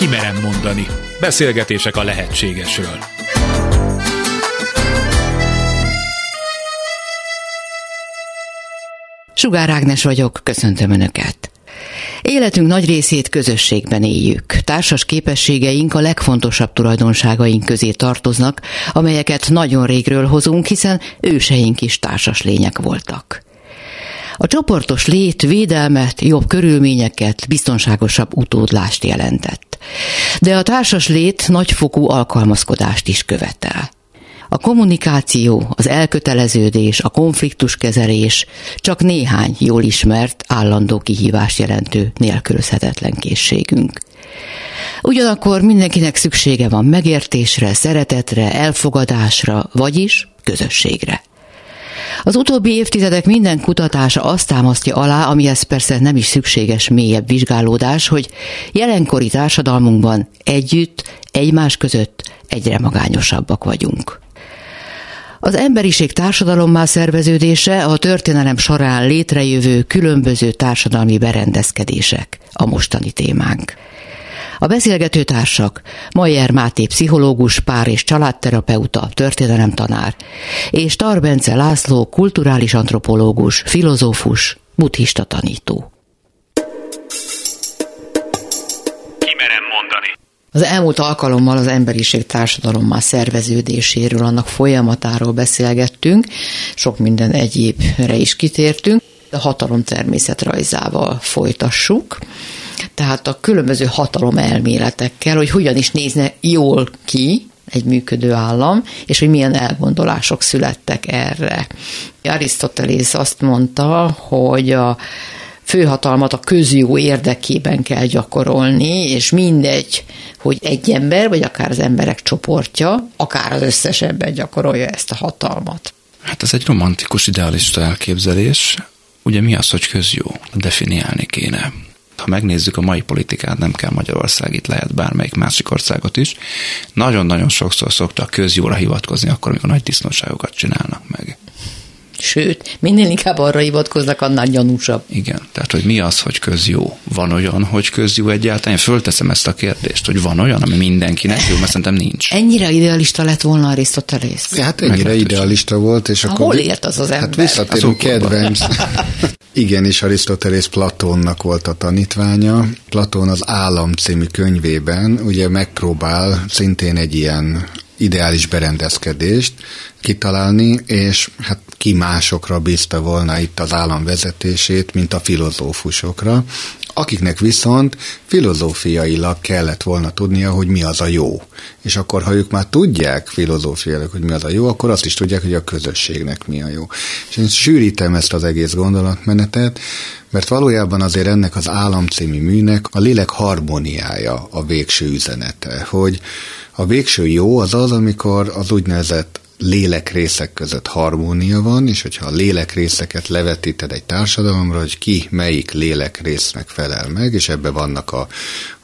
Kimerem mondani. Beszélgetések a lehetségesről. Sugár Ágnes vagyok, köszöntöm Önöket. Életünk nagy részét közösségben éljük. Társas képességeink a legfontosabb tulajdonságaink közé tartoznak, amelyeket nagyon régről hozunk, hiszen őseink is társas lények voltak. A csoportos lét védelmet, jobb körülményeket, biztonságosabb utódlást jelentett. De a társas lét nagyfokú alkalmazkodást is követel. A kommunikáció, az elköteleződés, a konfliktuskezelés csak néhány jól ismert, állandó kihívást jelentő nélkülözhetetlen készségünk. Ugyanakkor mindenkinek szüksége van megértésre, szeretetre, elfogadásra, vagyis közösségre. Az utóbbi évtizedek minden kutatása azt támasztja alá, amihez persze nem is szükséges mélyebb vizsgálódás, hogy jelenkori társadalmunkban együtt, egymás között egyre magányosabbak vagyunk. Az emberiség társadalommá szerveződése a történelem során létrejövő különböző társadalmi berendezkedések a mostani témánk. A beszélgető társak Majer Máté pszichológus, pár és családterapeuta, történelemtanár, és Tarbence László kulturális antropológus, filozófus, buddhista tanító. Az elmúlt alkalommal az emberiség társadalommal szerveződéséről, annak folyamatáról beszélgettünk, sok minden egyébre is kitértünk. A hatalom természetrajzával folytassuk, tehát a különböző hatalom elméletekkel, hogy hogyan is nézne jól ki egy működő állam, és hogy milyen elgondolások születtek erre. Arisztotelész azt mondta, hogy a főhatalmat a közjó érdekében kell gyakorolni, és mindegy, hogy egy ember, vagy akár az emberek csoportja, akár az összes ember gyakorolja ezt a hatalmat. Hát ez egy romantikus, idealista elképzelés. Ugye mi az, hogy közjó? Definiálni kéne. Ha megnézzük a mai politikát, nem kell Magyarország, itt lehet bármelyik másik országot is. Nagyon-nagyon sokszor szoktak közjóra hivatkozni, akkor, amikor nagy disznóságokat csinálnak meg. Sőt, minél inkább arra hivatkoznak, annál gyanúsabb. Igen, tehát hogy mi az, hogy közjó? Van olyan, hogy közjó egyáltalán? Én fölteszem ezt a kérdést, hogy van olyan, ami mindenkinek jó, mert szerintem nincs. Ennyire idealista lett volna Arisztotelész? Hát ennyire idealista volt, és akkor... Hol ért az az hát ember? Hát visszatérünk kedvenc. Igen, és Arisztotelész Platónnak volt a tanítványa. Platón az Állam című könyvében ugye megpróbál szintén egy ilyen ideális berendezkedést kitalálni, és hát ki másokra bízta volna itt az állam vezetését, mint a filozófusokra, akiknek viszont filozófiailag kellett volna tudnia, hogy mi az a jó. És akkor, ha ők már tudják filozófiailag, hogy mi az a jó, akkor azt is tudják, hogy a közösségnek mi a jó. És én sűrítem ezt az egész gondolatmenetet, mert valójában azért ennek az állam című műnek a lélek harmóniája a végső üzenete, hogy a végső jó az az, amikor az úgynevezett lélekrészek között harmónia van, és hogyha a lélekrészeket levetíted egy társadalomra, hogy ki melyik lélekrésznek felel meg, és ebbe vannak a,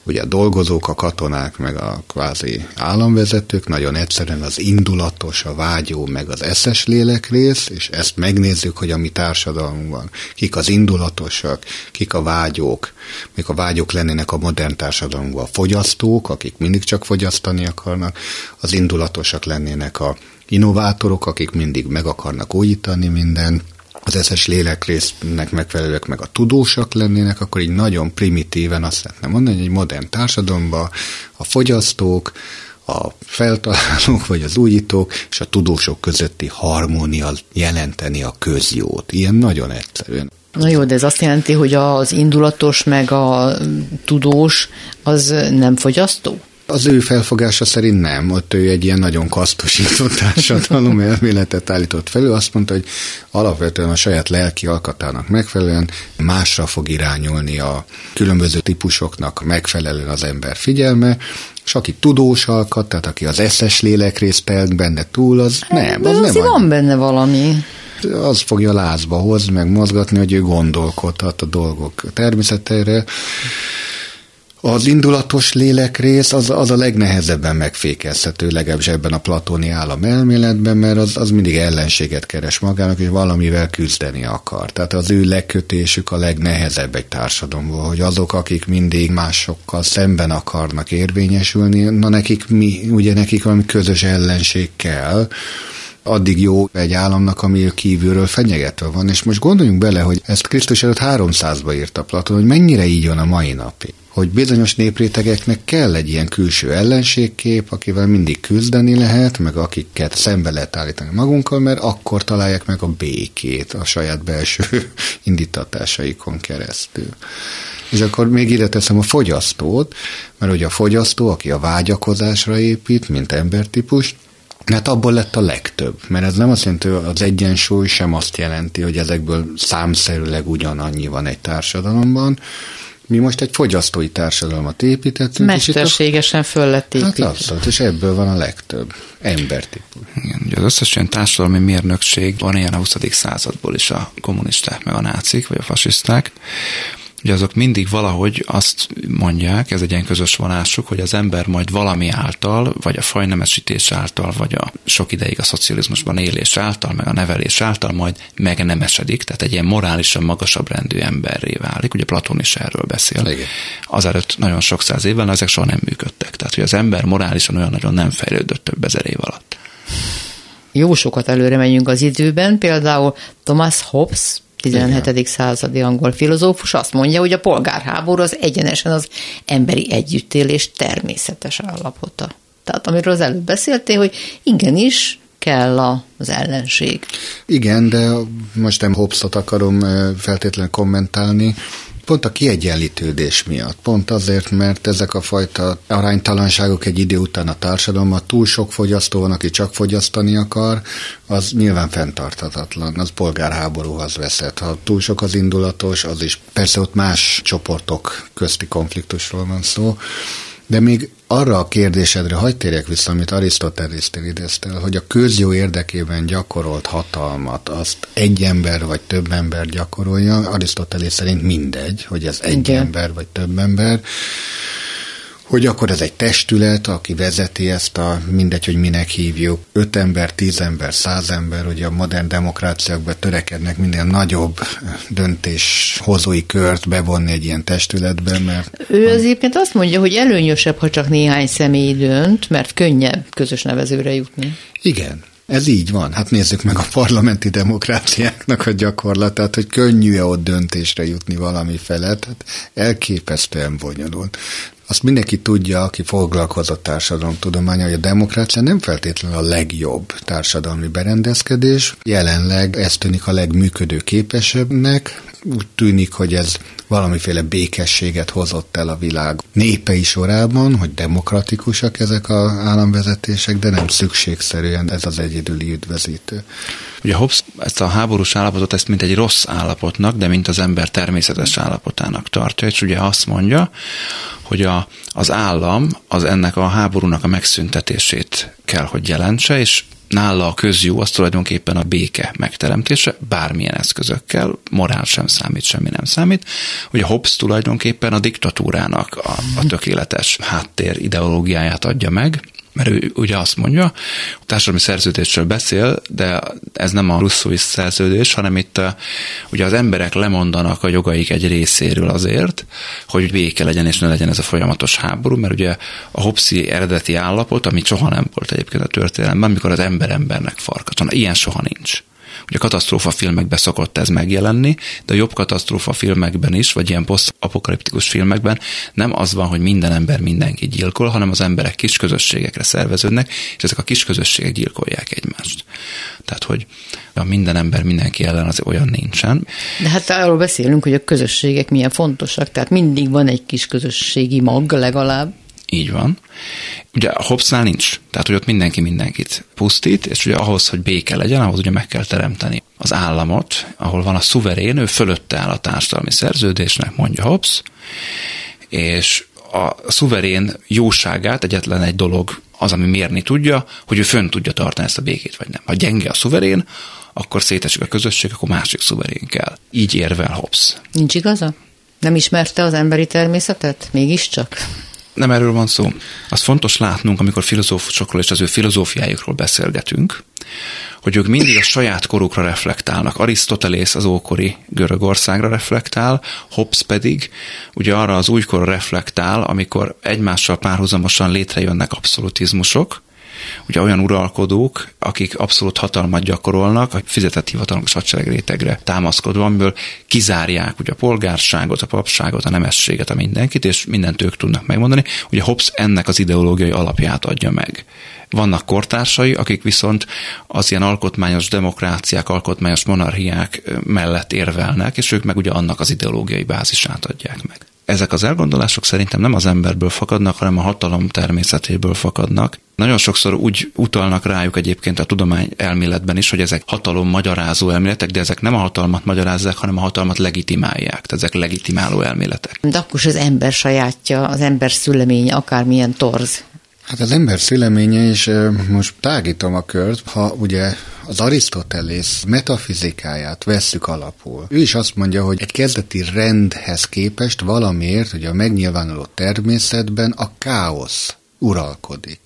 ugye a dolgozók, a katonák, meg a kvázi államvezetők, nagyon egyszerűen az indulatos, a vágyó, meg az eszes lélekrész, és ezt megnézzük, hogy a mi társadalmunkban kik az indulatosak, kik a vágyók, még a vágyók lennének a modern társadalmunkban a fogyasztók, akik mindig csak fogyasztani akarnak, az indulatosak lennének a innovátorok, akik mindig meg akarnak újítani mindent, az eszes lélekrésznek megfelelőek meg a tudósak lennének, akkor így nagyon primitíven azt lehetne mondani, hogy egy modern társadalomban a fogyasztók, a feltalálók vagy az újítók és a tudósok közötti harmónia jelenteni a közjót. Ilyen nagyon egyszerűen. Na jó, de ez azt jelenti, hogy az indulatos meg a tudós az nem fogyasztó? Az ő felfogása szerint nem, ott ő egy ilyen nagyon kasztosított társadalom elméletet állított felül, azt mondta, hogy alapvetően a saját lelki alkatának megfelelően másra fog irányulni a különböző típusoknak megfelelően az ember figyelme, és aki tudós alkat, tehát aki az eszes lélekrész pelt benne túl, az nem. De az, az nem van benne valami. Az fogja lázba hozni, meg mozgatni, hogy ő gondolkodhat a dolgok természetére Az indulatos lélekrész az, az a legnehezebben megfékezhető, legalábbis ebben a platóni állam elméletben, mert az, az mindig ellenséget keres magának, és valamivel küzdeni akar. Tehát az ő legkötésük a legnehezebb egy társadalomból, hogy azok, akik mindig másokkal szemben akarnak érvényesülni, na nekik mi, ugye nekik valami közös ellenség kell, addig jó egy államnak, ami kívülről fenyegetve van. És most gondoljunk bele, hogy ezt Krisztus előtt 300-ba írta Platon, hogy mennyire így van a mai napig hogy bizonyos néprétegeknek kell egy ilyen külső ellenségkép, akivel mindig küzdeni lehet, meg akiket szembe lehet állítani magunkkal, mert akkor találják meg a békét a saját belső indítatásaikon keresztül. És akkor még ide teszem a fogyasztót, mert ugye a fogyasztó, aki a vágyakozásra épít, mint embertípus, mert abból lett a legtöbb, mert ez nem azt jelenti, hogy az egyensúly sem azt jelenti, hogy ezekből számszerűleg ugyanannyi van egy társadalomban. Mi most egy fogyasztói társadalmat építettünk. Mesterségesen és föl lett építve. Hát abszolút, és ebből van a legtöbb embertípus. Igen, ugye az összes ilyen társadalmi mérnökség van ilyen a 20. századból is a kommunisták, meg a nácik, vagy a fasiszták, Ugye azok mindig valahogy azt mondják, ez egy ilyen közös vonásuk, hogy az ember majd valami által, vagy a fajnemesítés által, vagy a sok ideig a szocializmusban élés által, meg a nevelés által majd megnemesedik, tehát egy ilyen morálisan magasabb rendű emberré válik. Ugye Platon is erről beszél. Igen. Azelőtt nagyon sok száz évvel ezek soha nem működtek. Tehát, hogy az ember morálisan olyan nagyon nem fejlődött több ezer év alatt jó sokat előre megyünk az időben, például Thomas Hobbes 17. Igen. századi angol filozófus azt mondja, hogy a polgárháború az egyenesen az emberi együttélés természetes állapota. Tehát amiről az előbb beszéltél, hogy igenis kell az ellenség. Igen, de most nem Hobbesot akarom feltétlenül kommentálni, Pont a kiegyenlítődés miatt, pont azért, mert ezek a fajta aránytalanságok egy idő után a társadalomban túl sok fogyasztó van, aki csak fogyasztani akar, az nyilván fenntarthatatlan, az polgárháborúhoz vezet. Ha túl sok az indulatos, az is persze ott más csoportok közti konfliktusról van szó, de még arra a kérdésedre hagyd térjek vissza, amit Arisztotelésztől idéztél, hogy a közjó érdekében gyakorolt hatalmat azt egy ember vagy több ember gyakorolja, Arisztotelész szerint mindegy, hogy ez egy Igen. ember vagy több ember, hogy akkor ez egy testület, aki vezeti ezt a, mindegy, hogy minek hívjuk, öt ember, tíz ember, száz ember, hogy a modern demokráciákban törekednek minél nagyobb döntéshozói kört bevonni egy ilyen testületbe, mert... Ő az egyébként azt mondja, hogy előnyösebb, ha csak néhány személy dönt, mert könnyebb közös nevezőre jutni. Igen, ez így van. Hát nézzük meg a parlamenti demokráciáknak a gyakorlatát, hogy könnyű-e ott döntésre jutni valami felett. Hát elképesztően bonyolult azt mindenki tudja, aki foglalkozott társadalomtudománya, hogy a demokrácia nem feltétlenül a legjobb társadalmi berendezkedés. Jelenleg ez tűnik a legműködő képesebbnek. Úgy tűnik, hogy ez valamiféle békességet hozott el a világ népei sorában, hogy demokratikusak ezek az államvezetések, de nem szükségszerűen ez az egyedüli üdvözítő. Ugye Hobbes ezt a háborús állapotot ezt mint egy rossz állapotnak, de mint az ember természetes állapotának tartja, és ugye azt mondja, hogy a, az állam az ennek a háborúnak a megszüntetését kell, hogy jelentse, és nála a közjó az tulajdonképpen a béke megteremtése, bármilyen eszközökkel, morál sem számít, semmi nem számít. Ugye Hobbes tulajdonképpen a diktatúrának a, a tökéletes háttér ideológiáját adja meg, mert ő ugye azt mondja, a társadalmi szerződésről beszél, de ez nem a russzói szerződés, hanem itt a, ugye az emberek lemondanak a jogaik egy részéről azért, hogy béke legyen és ne legyen ez a folyamatos háború, mert ugye a Hobbesi eredeti állapot, ami soha nem volt egyébként a történelemben, amikor az ember embernek farkat ilyen soha nincs. Ugye katasztrófa filmekben szokott ez megjelenni, de jobb katasztrófa filmekben is, vagy ilyen posztapokaliptikus filmekben nem az van, hogy minden ember mindenki gyilkol, hanem az emberek kis közösségekre szerveződnek, és ezek a kis közösségek gyilkolják egymást. Tehát, hogy a minden ember mindenki ellen az olyan nincsen. De hát arról beszélünk, hogy a közösségek milyen fontosak, tehát mindig van egy kis közösségi mag legalább. Így van. Ugye a Hobbesnál nincs, tehát hogy ott mindenki mindenkit pusztít, és ugye ahhoz, hogy béke legyen, ahhoz ugye meg kell teremteni az államot, ahol van a szuverén, ő fölötte áll a társadalmi szerződésnek, mondja Hobbes, és a szuverén jóságát egyetlen egy dolog az, ami mérni tudja, hogy ő fönn tudja tartani ezt a békét, vagy nem. Ha gyenge a szuverén, akkor szétesik a közösség, akkor másik szuverén kell. Így érvel Hobbes. Nincs igaza? Nem ismerte az emberi természetet? Mégiscsak? Nem erről van szó. Az fontos látnunk, amikor filozófusokról és az ő filozófiájukról beszélgetünk, hogy ők mindig a saját korukra reflektálnak. Arisztotelész az ókori Görögországra reflektál, Hobbes pedig ugye arra az újkorra reflektál, amikor egymással párhuzamosan létrejönnek abszolutizmusok, ugye olyan uralkodók, akik abszolút hatalmat gyakorolnak a fizetett hivatalos hadsereg rétegre támaszkodva, amiből kizárják ugye a polgárságot, a papságot, a nemességet, a mindenkit, és mindent ők tudnak megmondani. Ugye Hobbes ennek az ideológiai alapját adja meg. Vannak kortársai, akik viszont az ilyen alkotmányos demokráciák, alkotmányos monarchiák mellett érvelnek, és ők meg ugye annak az ideológiai bázisát adják meg ezek az elgondolások szerintem nem az emberből fakadnak, hanem a hatalom természetéből fakadnak. Nagyon sokszor úgy utalnak rájuk egyébként a tudomány elméletben is, hogy ezek hatalom magyarázó elméletek, de ezek nem a hatalmat magyarázzák, hanem a hatalmat legitimálják. Tehát ezek legitimáló elméletek. De akkor az ember sajátja, az ember szüleménye, akármilyen torz. Hát az ember szüleménye, és most tágítom a kört, ha ugye az Arisztotelész metafizikáját vesszük alapul. Ő is azt mondja, hogy egy kezdeti rendhez képest valamiért, hogy a megnyilvánuló természetben a káosz uralkodik.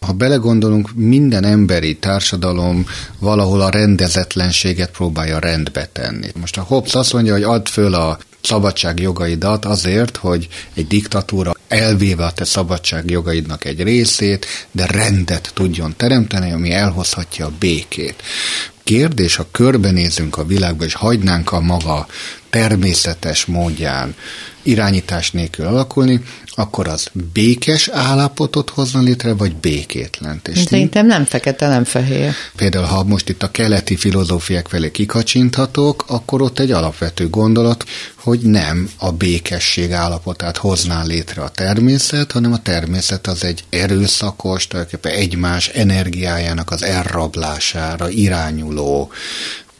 Ha belegondolunk, minden emberi társadalom valahol a rendezetlenséget próbálja rendbe tenni. Most a Hobbes azt mondja, hogy add föl a szabadság jogaidat azért, hogy egy diktatúra elvéve a te szabadság jogaidnak egy részét, de rendet tudjon teremteni, ami elhozhatja a békét. Kérdés, ha körbenézünk a világba, és hagynánk a maga természetes módján irányítás nélkül alakulni, akkor az békes állapotot hozna létre, vagy békétlent. És Szerintem nem fekete, nem fehér. Például, ha most itt a keleti filozófiák felé kikacsinthatok, akkor ott egy alapvető gondolat, hogy nem a békesség állapotát hozná létre a természet, hanem a természet az egy erőszakos, tulajdonképpen egymás energiájának az elrablására irányuló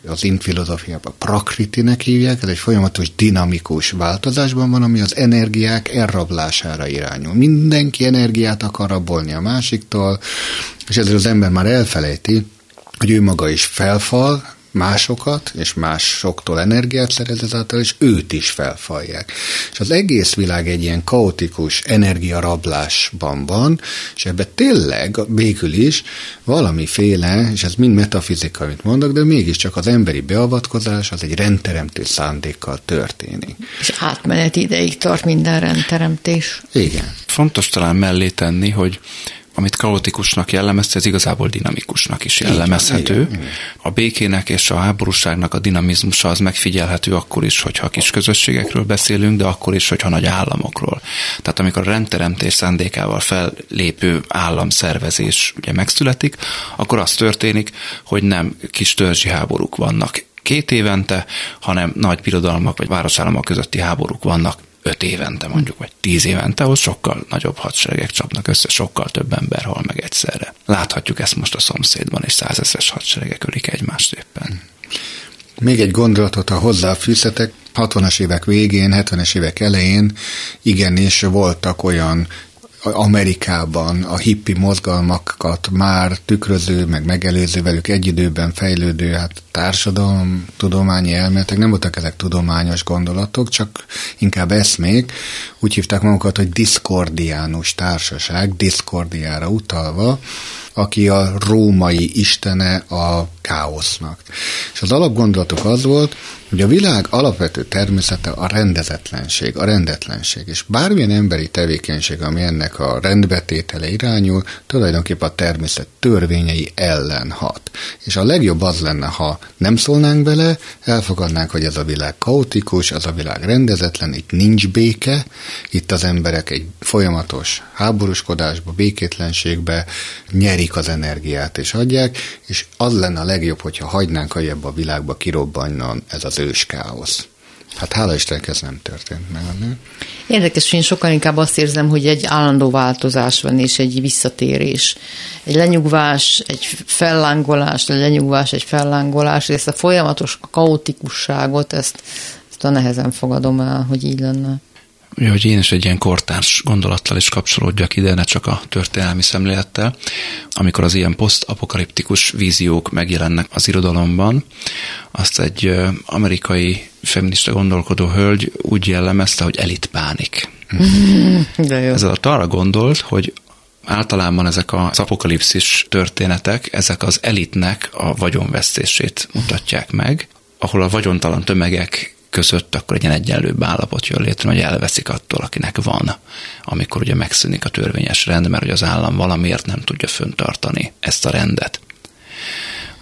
az int filozófiában prakritinek hívják, ez egy folyamatos dinamikus változásban van, ami az energiák elrablására irányul. Mindenki energiát akar rabolni a másiktól, és ezzel az ember már elfelejti, hogy ő maga is felfal, másokat, és másoktól energiát szerez ezáltal, és őt is felfalják. És az egész világ egy ilyen kaotikus energiarablásban van, és ebbe tényleg végül is valamiféle, és ez mind metafizika, amit mondok, de mégiscsak az emberi beavatkozás az egy rendteremtő szándékkal történik. És átmeneti ideig tart minden rendteremtés. Igen. Fontos talán mellé tenni, hogy amit kaotikusnak jellemezte, ez igazából dinamikusnak is jellemezhető. A békének és a háborúságnak a dinamizmusa az megfigyelhető akkor is, hogyha kis közösségekről beszélünk, de akkor is, hogyha nagy államokról. Tehát amikor a rendteremtés szándékával fellépő államszervezés ugye megszületik, akkor az történik, hogy nem kis törzsi háborúk vannak két évente, hanem nagy birodalmak vagy városállamok közötti háborúk vannak öt évente mondjuk, vagy tíz évente, ahol sokkal nagyobb hadseregek csapnak össze, sokkal több ember hal meg egyszerre. Láthatjuk ezt most a szomszédban, és százezres hadseregek ölik egymást éppen. Még egy gondolatot, ha hozzáfűzhetek, 60-as évek végén, 70-es évek elején igenis voltak olyan Amerikában a hippi mozgalmakat már tükröző, meg megelőző velük egy időben fejlődő hát társadalom, tudományi elméletek, nem voltak ezek tudományos gondolatok, csak inkább eszmék. Úgy hívták magukat, hogy diszkordiánus társaság, diszkordiára utalva, aki a római istene a káosznak. És az alapgondolatok az volt, hogy a világ alapvető természete a rendezetlenség, a rendetlenség, és bármilyen emberi tevékenység, ami ennek a rendbetétele irányul, tulajdonképpen a természet törvényei ellen hat. És a legjobb az lenne, ha nem szólnánk bele, elfogadnánk, hogy ez a világ kaotikus, az a világ rendezetlen, itt nincs béke, itt az emberek egy folyamatos háborúskodásba, békétlenségbe nyerik az energiát és adják, és az lenne a legjobb, hogyha hagynánk, hogy ebbe a világba kirobbanjon ez az ős káosz. Hát hála Istennek ez nem történt meg. Nem? Érdekes, én sokkal inkább azt érzem, hogy egy állandó változás van, és egy visszatérés. Egy lenyugvás, egy fellángolás, egy lenyugvás, egy fellángolás, és ezt a folyamatos kaotikusságot, ezt, ezt a nehezen fogadom el, hogy így lenne. Hogy én is egy ilyen kortárs gondolattal is kapcsolódjak ide, ne csak a történelmi szemlélettel, amikor az ilyen posztapokaliptikus víziók megjelennek az irodalomban, azt egy amerikai feminista gondolkodó hölgy úgy jellemezte, hogy elitpánik. De jó. Ez alatt arra gondolt, hogy általában ezek az apokalipszis történetek, ezek az elitnek a vagyonvesztését mutatják meg, ahol a vagyontalan tömegek között akkor egy ilyen egyenlőbb állapot jön létre, hogy elveszik attól, akinek van, amikor ugye megszűnik a törvényes rend, mert hogy az állam valamiért nem tudja föntartani ezt a rendet.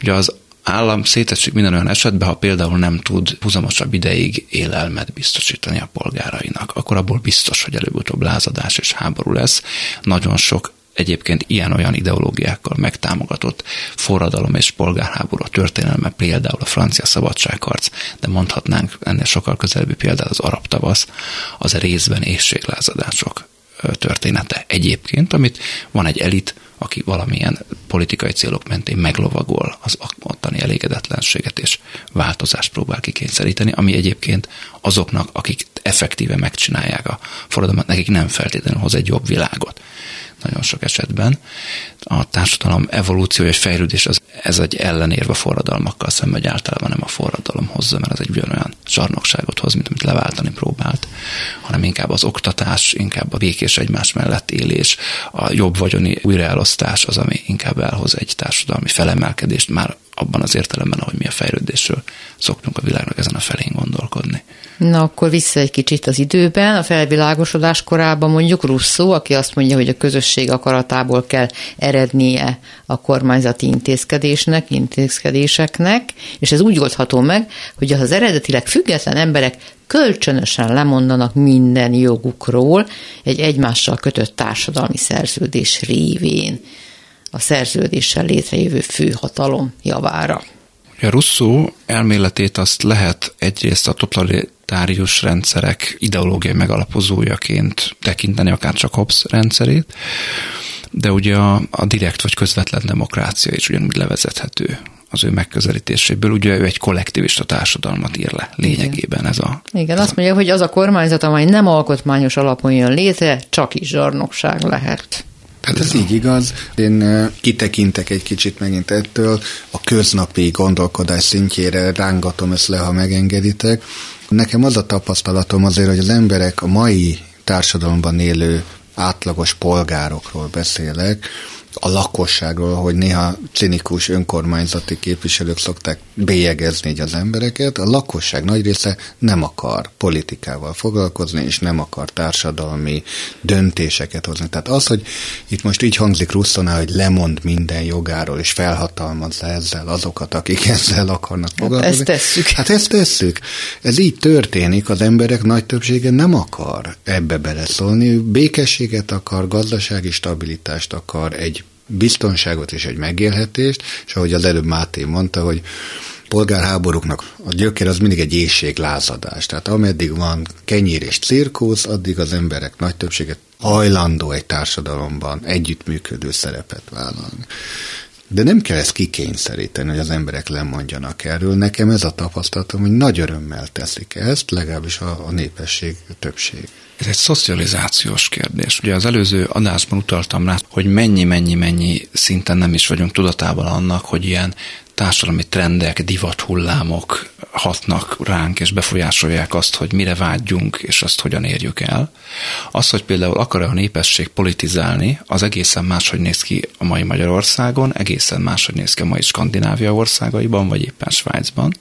Ugye az állam szétesik minden olyan esetben, ha például nem tud húzamosabb ideig élelmet biztosítani a polgárainak, akkor abból biztos, hogy előbb-utóbb lázadás és háború lesz. Nagyon sok egyébként ilyen-olyan ideológiákkal megtámogatott forradalom és polgárháború a történelme, például a francia szabadságharc, de mondhatnánk ennél sokkal közelebbi példát az arab tavasz, az részben éjséglázadások története. Egyébként, amit van egy elit, aki valamilyen politikai célok mentén meglovagol az ottani elégedetlenséget és változást próbál kikényszeríteni, ami egyébként azoknak, akik effektíve megcsinálják a forradalmat, nekik nem feltétlenül hoz egy jobb világot nagyon sok esetben. A társadalom evolúció és fejlődés az, ez egy ellenérve forradalmakkal szemben, hogy általában nem a forradalom hozza, mert az egy ugyanolyan zsarnokságot hoz, mint amit leváltani próbált, hanem inkább az oktatás, inkább a békés egymás mellett élés, a jobb vagyoni újraelosztás az, ami inkább elhoz egy társadalmi felemelkedést, már abban az értelemben, ahogy mi a fejlődésről szoktunk a világnak ezen a felén gondolkodni. Na akkor vissza egy kicsit az időben, a felvilágosodás korában mondjuk Russzó, aki azt mondja, hogy a közösség akaratából kell erednie a kormányzati intézkedésnek, intézkedéseknek, és ez úgy oldható meg, hogy az eredetileg független emberek kölcsönösen lemondanak minden jogukról egy egymással kötött társadalmi szerződés révén a szerződéssel létrejövő főhatalom javára. A Russzó elméletét azt lehet egyrészt a totalitárius rendszerek ideológiai megalapozójaként tekinteni, akár csak Hobbes rendszerét, de ugye a, a direkt vagy közvetlen demokrácia is ugyanúgy levezethető az ő megközelítéséből. Ugye ő egy kollektivista társadalmat ír le lényegében ez a... Igen, ez azt mondja, hogy az a kormányzat, amely nem alkotmányos alapon jön létre, csak is zsarnokság lehet. Hát ez így igaz. Én kitekintek egy kicsit megint ettől, a köznapi gondolkodás szintjére rángatom ezt le, ha megengeditek. Nekem az a tapasztalatom azért, hogy az emberek a mai társadalomban élő átlagos polgárokról beszélek, a lakosságról, hogy néha cinikus önkormányzati képviselők szokták bélyegezni így az embereket. A lakosság nagy része nem akar politikával foglalkozni, és nem akar társadalmi döntéseket hozni. Tehát az, hogy itt most így hangzik Russzonál, hogy lemond minden jogáról, és felhatalmazza ezzel azokat, akik ezzel akarnak hát foglalkozni. Ezt tesszük. Hát ezt tesszük. Ez így történik, az emberek nagy többsége nem akar ebbe beleszólni, békességet akar, gazdasági stabilitást akar, egy biztonságot és egy megélhetést, és ahogy az előbb Máté mondta, hogy polgárháborúknak a gyökér az mindig egy éjséglázadás. Tehát ameddig van kenyér és cirkusz, addig az emberek nagy többsége hajlandó egy társadalomban együttműködő szerepet vállalni. De nem kell ezt kikényszeríteni, hogy az emberek lemondjanak erről. Nekem ez a tapasztalatom, hogy nagy örömmel teszik ezt, legalábbis a, a népesség többség. Ez egy szocializációs kérdés. Ugye az előző adásban utaltam rá, hogy mennyi-mennyi-mennyi szinten nem is vagyunk tudatában annak, hogy ilyen társadalmi trendek, divathullámok hatnak ránk, és befolyásolják azt, hogy mire vágyjunk, és azt hogyan érjük el. Az, hogy például akar-e a népesség politizálni, az egészen máshogy néz ki a mai Magyarországon, egészen máshogy néz ki a mai Skandinávia országaiban, vagy éppen Svájcban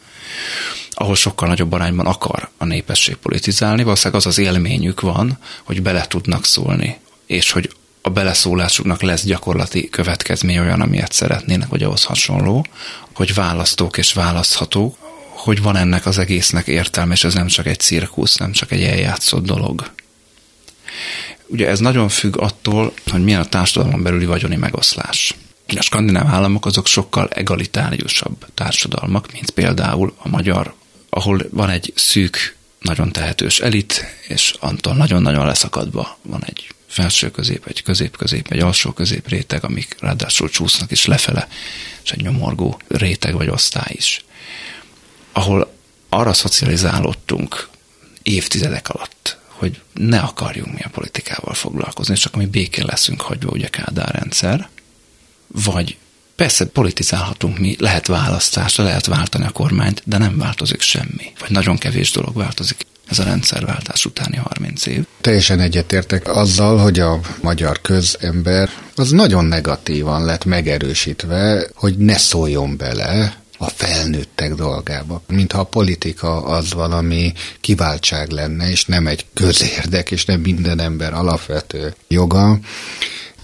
ahol sokkal nagyobb arányban akar a népesség politizálni, valószínűleg az az élményük van, hogy bele tudnak szólni, és hogy a beleszólásuknak lesz gyakorlati következmény olyan, amilyet szeretnének, vagy ahhoz hasonló, hogy választók és választhatók, hogy van ennek az egésznek értelme, és ez nem csak egy cirkusz, nem csak egy eljátszott dolog. Ugye ez nagyon függ attól, hogy milyen a társadalom belüli vagyoni megoszlás. A skandináv államok azok sokkal egalitáriusabb társadalmak, mint például a magyar ahol van egy szűk, nagyon tehetős elit, és Anton nagyon-nagyon leszakadva van egy felső közép, egy közép-közép, egy alsó közép réteg, amik ráadásul csúsznak is lefele, és egy nyomorgó réteg vagy osztály is. Ahol arra szocializálódtunk évtizedek alatt, hogy ne akarjunk mi a politikával foglalkozni, csak mi békén leszünk hagyva ugye Kádár rendszer, vagy persze politizálhatunk mi, lehet választásra, lehet váltani a kormányt, de nem változik semmi. Vagy nagyon kevés dolog változik ez a rendszerváltás utáni 30 év. Teljesen egyetértek azzal, hogy a magyar közember az nagyon negatívan lett megerősítve, hogy ne szóljon bele a felnőttek dolgába. Mintha a politika az valami kiváltság lenne, és nem egy közérdek, és nem minden ember alapvető joga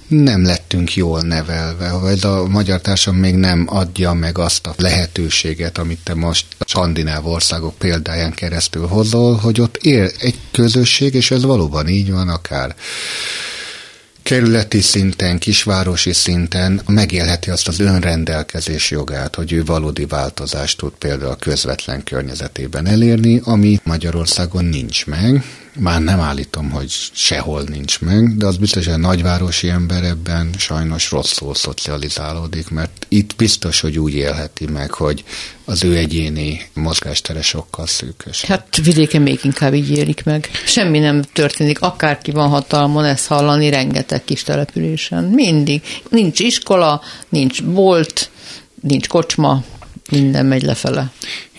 nem lettünk jól nevelve, vagy a magyar társadalom még nem adja meg azt a lehetőséget, amit te most a skandináv országok példáján keresztül hozol, hogy ott él egy közösség, és ez valóban így van, akár kerületi szinten, kisvárosi szinten megélheti azt az önrendelkezés jogát, hogy ő valódi változást tud például a közvetlen környezetében elérni, ami Magyarországon nincs meg, már nem állítom, hogy sehol nincs meg, de az biztos, hogy a nagyvárosi ember ebben sajnos rosszul szocializálódik, mert itt biztos, hogy úgy élheti meg, hogy az ő egyéni mozgástere sokkal szűkös. Hát vidéken még inkább így élik meg. Semmi nem történik, akárki van hatalmon, ezt hallani rengeteg kis településen. Mindig. Nincs iskola, nincs bolt, nincs kocsma, minden megy lefele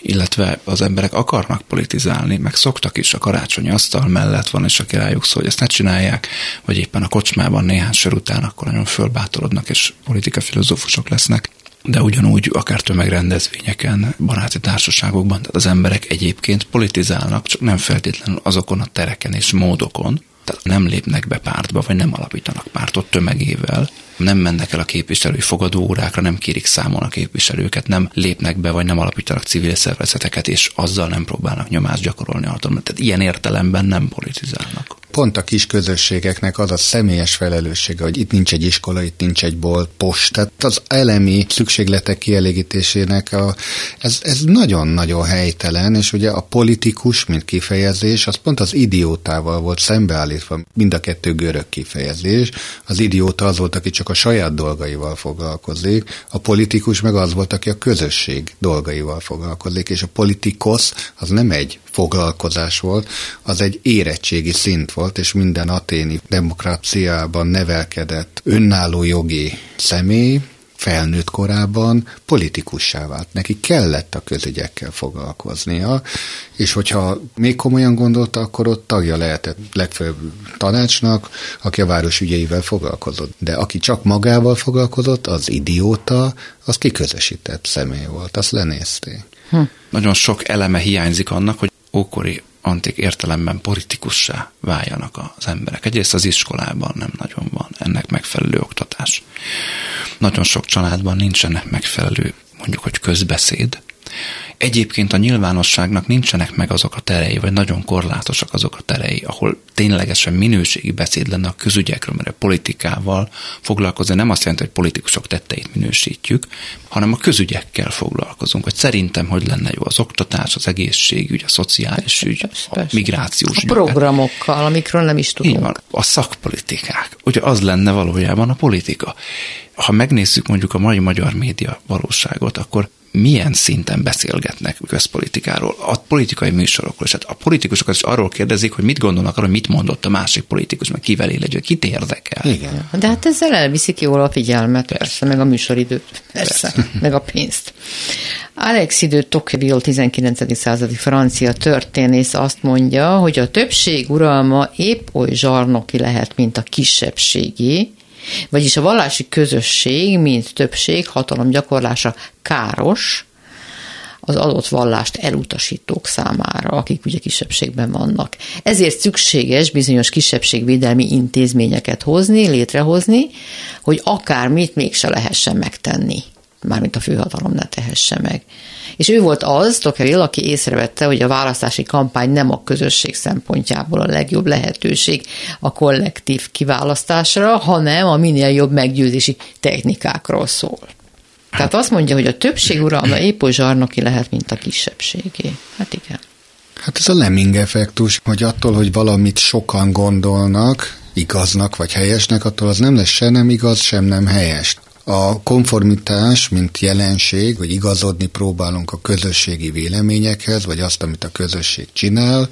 illetve az emberek akarnak politizálni, meg szoktak is a karácsonyi asztal mellett van, és aki rájuk szól, hogy ezt ne csinálják, vagy éppen a kocsmában néhány sor után akkor nagyon fölbátorodnak, és politika filozófusok lesznek. De ugyanúgy akár tömegrendezvényeken, baráti társaságokban, tehát az emberek egyébként politizálnak, csak nem feltétlenül azokon a tereken és módokon, nem lépnek be pártba, vagy nem alapítanak pártot tömegével, nem mennek el a képviselői fogadóórákra, nem kérik számon a képviselőket, nem lépnek be, vagy nem alapítanak civil szervezeteket, és azzal nem próbálnak nyomást gyakorolni a Tehát ilyen értelemben nem politizálnak pont a kis közösségeknek az a személyes felelőssége, hogy itt nincs egy iskola, itt nincs egy bolt, post, tehát az elemi szükségletek kielégítésének a, ez, ez nagyon-nagyon helytelen, és ugye a politikus, mint kifejezés, az pont az idiótával volt szembeállítva, mind a kettő görög kifejezés. Az idióta az volt, aki csak a saját dolgaival foglalkozik, a politikus meg az volt, aki a közösség dolgaival foglalkozik, és a politikosz az nem egy foglalkozás volt, az egy érettségi szint volt, és minden aténi demokráciában nevelkedett önálló jogi személy, felnőtt korában politikussá vált. Neki kellett a közügyekkel foglalkoznia, és hogyha még komolyan gondolta, akkor ott tagja lehetett legfőbb tanácsnak, aki a város ügyeivel foglalkozott. De aki csak magával foglalkozott, az idióta, az kiközösített személy volt, azt lenézték. Hm. Nagyon sok eleme hiányzik annak, hogy ókori antik értelemben politikussá váljanak az emberek. Egyrészt az iskolában nem nagyon van ennek megfelelő oktatás. Nagyon sok családban nincsenek megfelelő, mondjuk, hogy közbeszéd, Egyébként a nyilvánosságnak nincsenek meg azok a terei, vagy nagyon korlátosak azok a terei, ahol ténylegesen minőségi beszéd lenne a közügyekről, mert a politikával foglalkozni nem azt jelenti, hogy politikusok tetteit minősítjük, hanem a közügyekkel foglalkozunk, hogy szerintem, hogy lenne jó az oktatás, az egészségügy, a szociális ügy, persze, a migrációs A programokkal, amikről nem is tudunk. Így van, a szakpolitikák. Ugye az lenne valójában a politika. Ha megnézzük mondjuk a mai magyar média valóságot, akkor milyen szinten beszélgetnek közpolitikáról, a politikai műsorokról. Hát a politikusokat is arról kérdezik, hogy mit gondolnak arról, mit mondott a másik politikus, meg kivel él együtt, kit érdekel. Igen. De hát ezzel elviszik jól a figyelmet, persze, persze meg a műsoridőt, persze, persze. meg a pénzt. Alexis de Tocqueville, 19. századi francia történész azt mondja, hogy a többség uralma épp oly zsarnoki lehet, mint a kisebbségi, vagyis a vallási közösség, mint többség hatalom gyakorlása káros, az adott vallást elutasítók számára, akik ugye kisebbségben vannak. Ezért szükséges bizonyos kisebbségvédelmi intézményeket hozni, létrehozni, hogy akármit mégse lehessen megtenni mármint a főhatalom ne tehesse meg. És ő volt az, Tocqueville, aki észrevette, hogy a választási kampány nem a közösség szempontjából a legjobb lehetőség a kollektív kiválasztásra, hanem a minél jobb meggyőzési technikákról szól. Tehát azt mondja, hogy a többség uralma épp oly zsarnoki lehet, mint a kisebbségé. Hát igen. Hát ez a Lemming effektus, hogy attól, hogy valamit sokan gondolnak, igaznak vagy helyesnek, attól az nem lesz se nem igaz, sem nem helyes A konformitás, mint jelenség, hogy igazodni próbálunk a közösségi véleményekhez, vagy azt, amit a közösség csinál,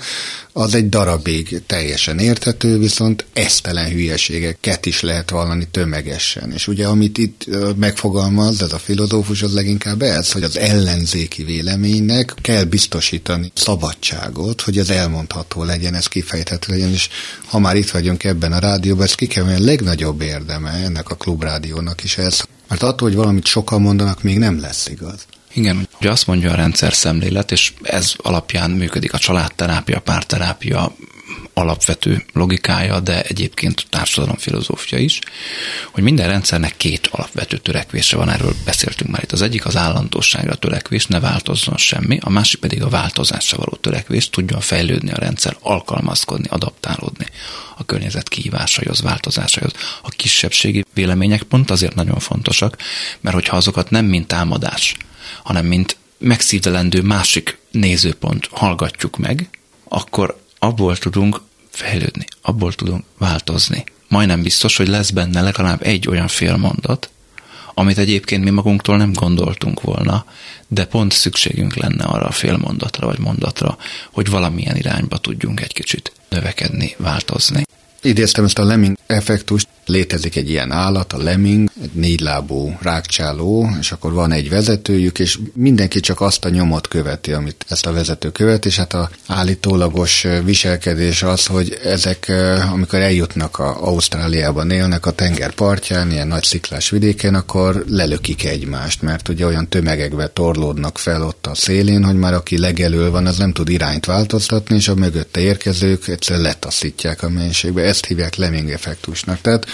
az egy darabig teljesen érthető, viszont esztelen hülyeségeket is lehet vallani tömegesen. És ugye, amit itt megfogalmaz ez a filozófus, az leginkább ez, hogy az ellenzéki véleménynek kell biztosítani szabadságot, hogy ez elmondható legyen, ez kifejthető legyen, és ha már itt vagyunk ebben a rádióban, ez ki kell, a legnagyobb érdeme ennek a klubrádiónak is ez, mert attól, hogy valamit sokan mondanak, még nem lesz igaz. Igen, ugye azt mondja a rendszer szemlélet, és ez alapján működik a családterápia, párterápia, alapvető logikája, de egyébként társadalomfilozófia is, hogy minden rendszernek két alapvető törekvése van, erről beszéltünk már itt. Az egyik az állandóságra törekvés, ne változzon semmi, a másik pedig a változásra való törekvés, tudjon fejlődni a rendszer, alkalmazkodni, adaptálódni a környezet kihívásaihoz, változásaihoz. A kisebbségi vélemények pont azért nagyon fontosak, mert hogyha azokat nem mint támadás, hanem mint megszívelendő másik nézőpont hallgatjuk meg, akkor abból tudunk fejlődni, abból tudunk változni. Majdnem biztos, hogy lesz benne legalább egy olyan félmondat, amit egyébként mi magunktól nem gondoltunk volna, de pont szükségünk lenne arra a félmondatra vagy mondatra, hogy valamilyen irányba tudjunk egy kicsit növekedni, változni. Idéztem ezt a lemming effektust, létezik egy ilyen állat, a lemming, egy négylábú rákcsáló, és akkor van egy vezetőjük, és mindenki csak azt a nyomot követi, amit ezt a vezető követ, és hát a állítólagos viselkedés az, hogy ezek, amikor eljutnak a Ausztráliában élnek a tenger partján, ilyen nagy sziklás vidéken, akkor lelökik egymást, mert ugye olyan tömegekbe torlódnak fel ott a szélén, hogy már aki legelől van, az nem tud irányt változtatni, és a mögötte érkezők egyszerűen letaszítják a mélységbe. Ezt hívják lemming effektusnak. Tehát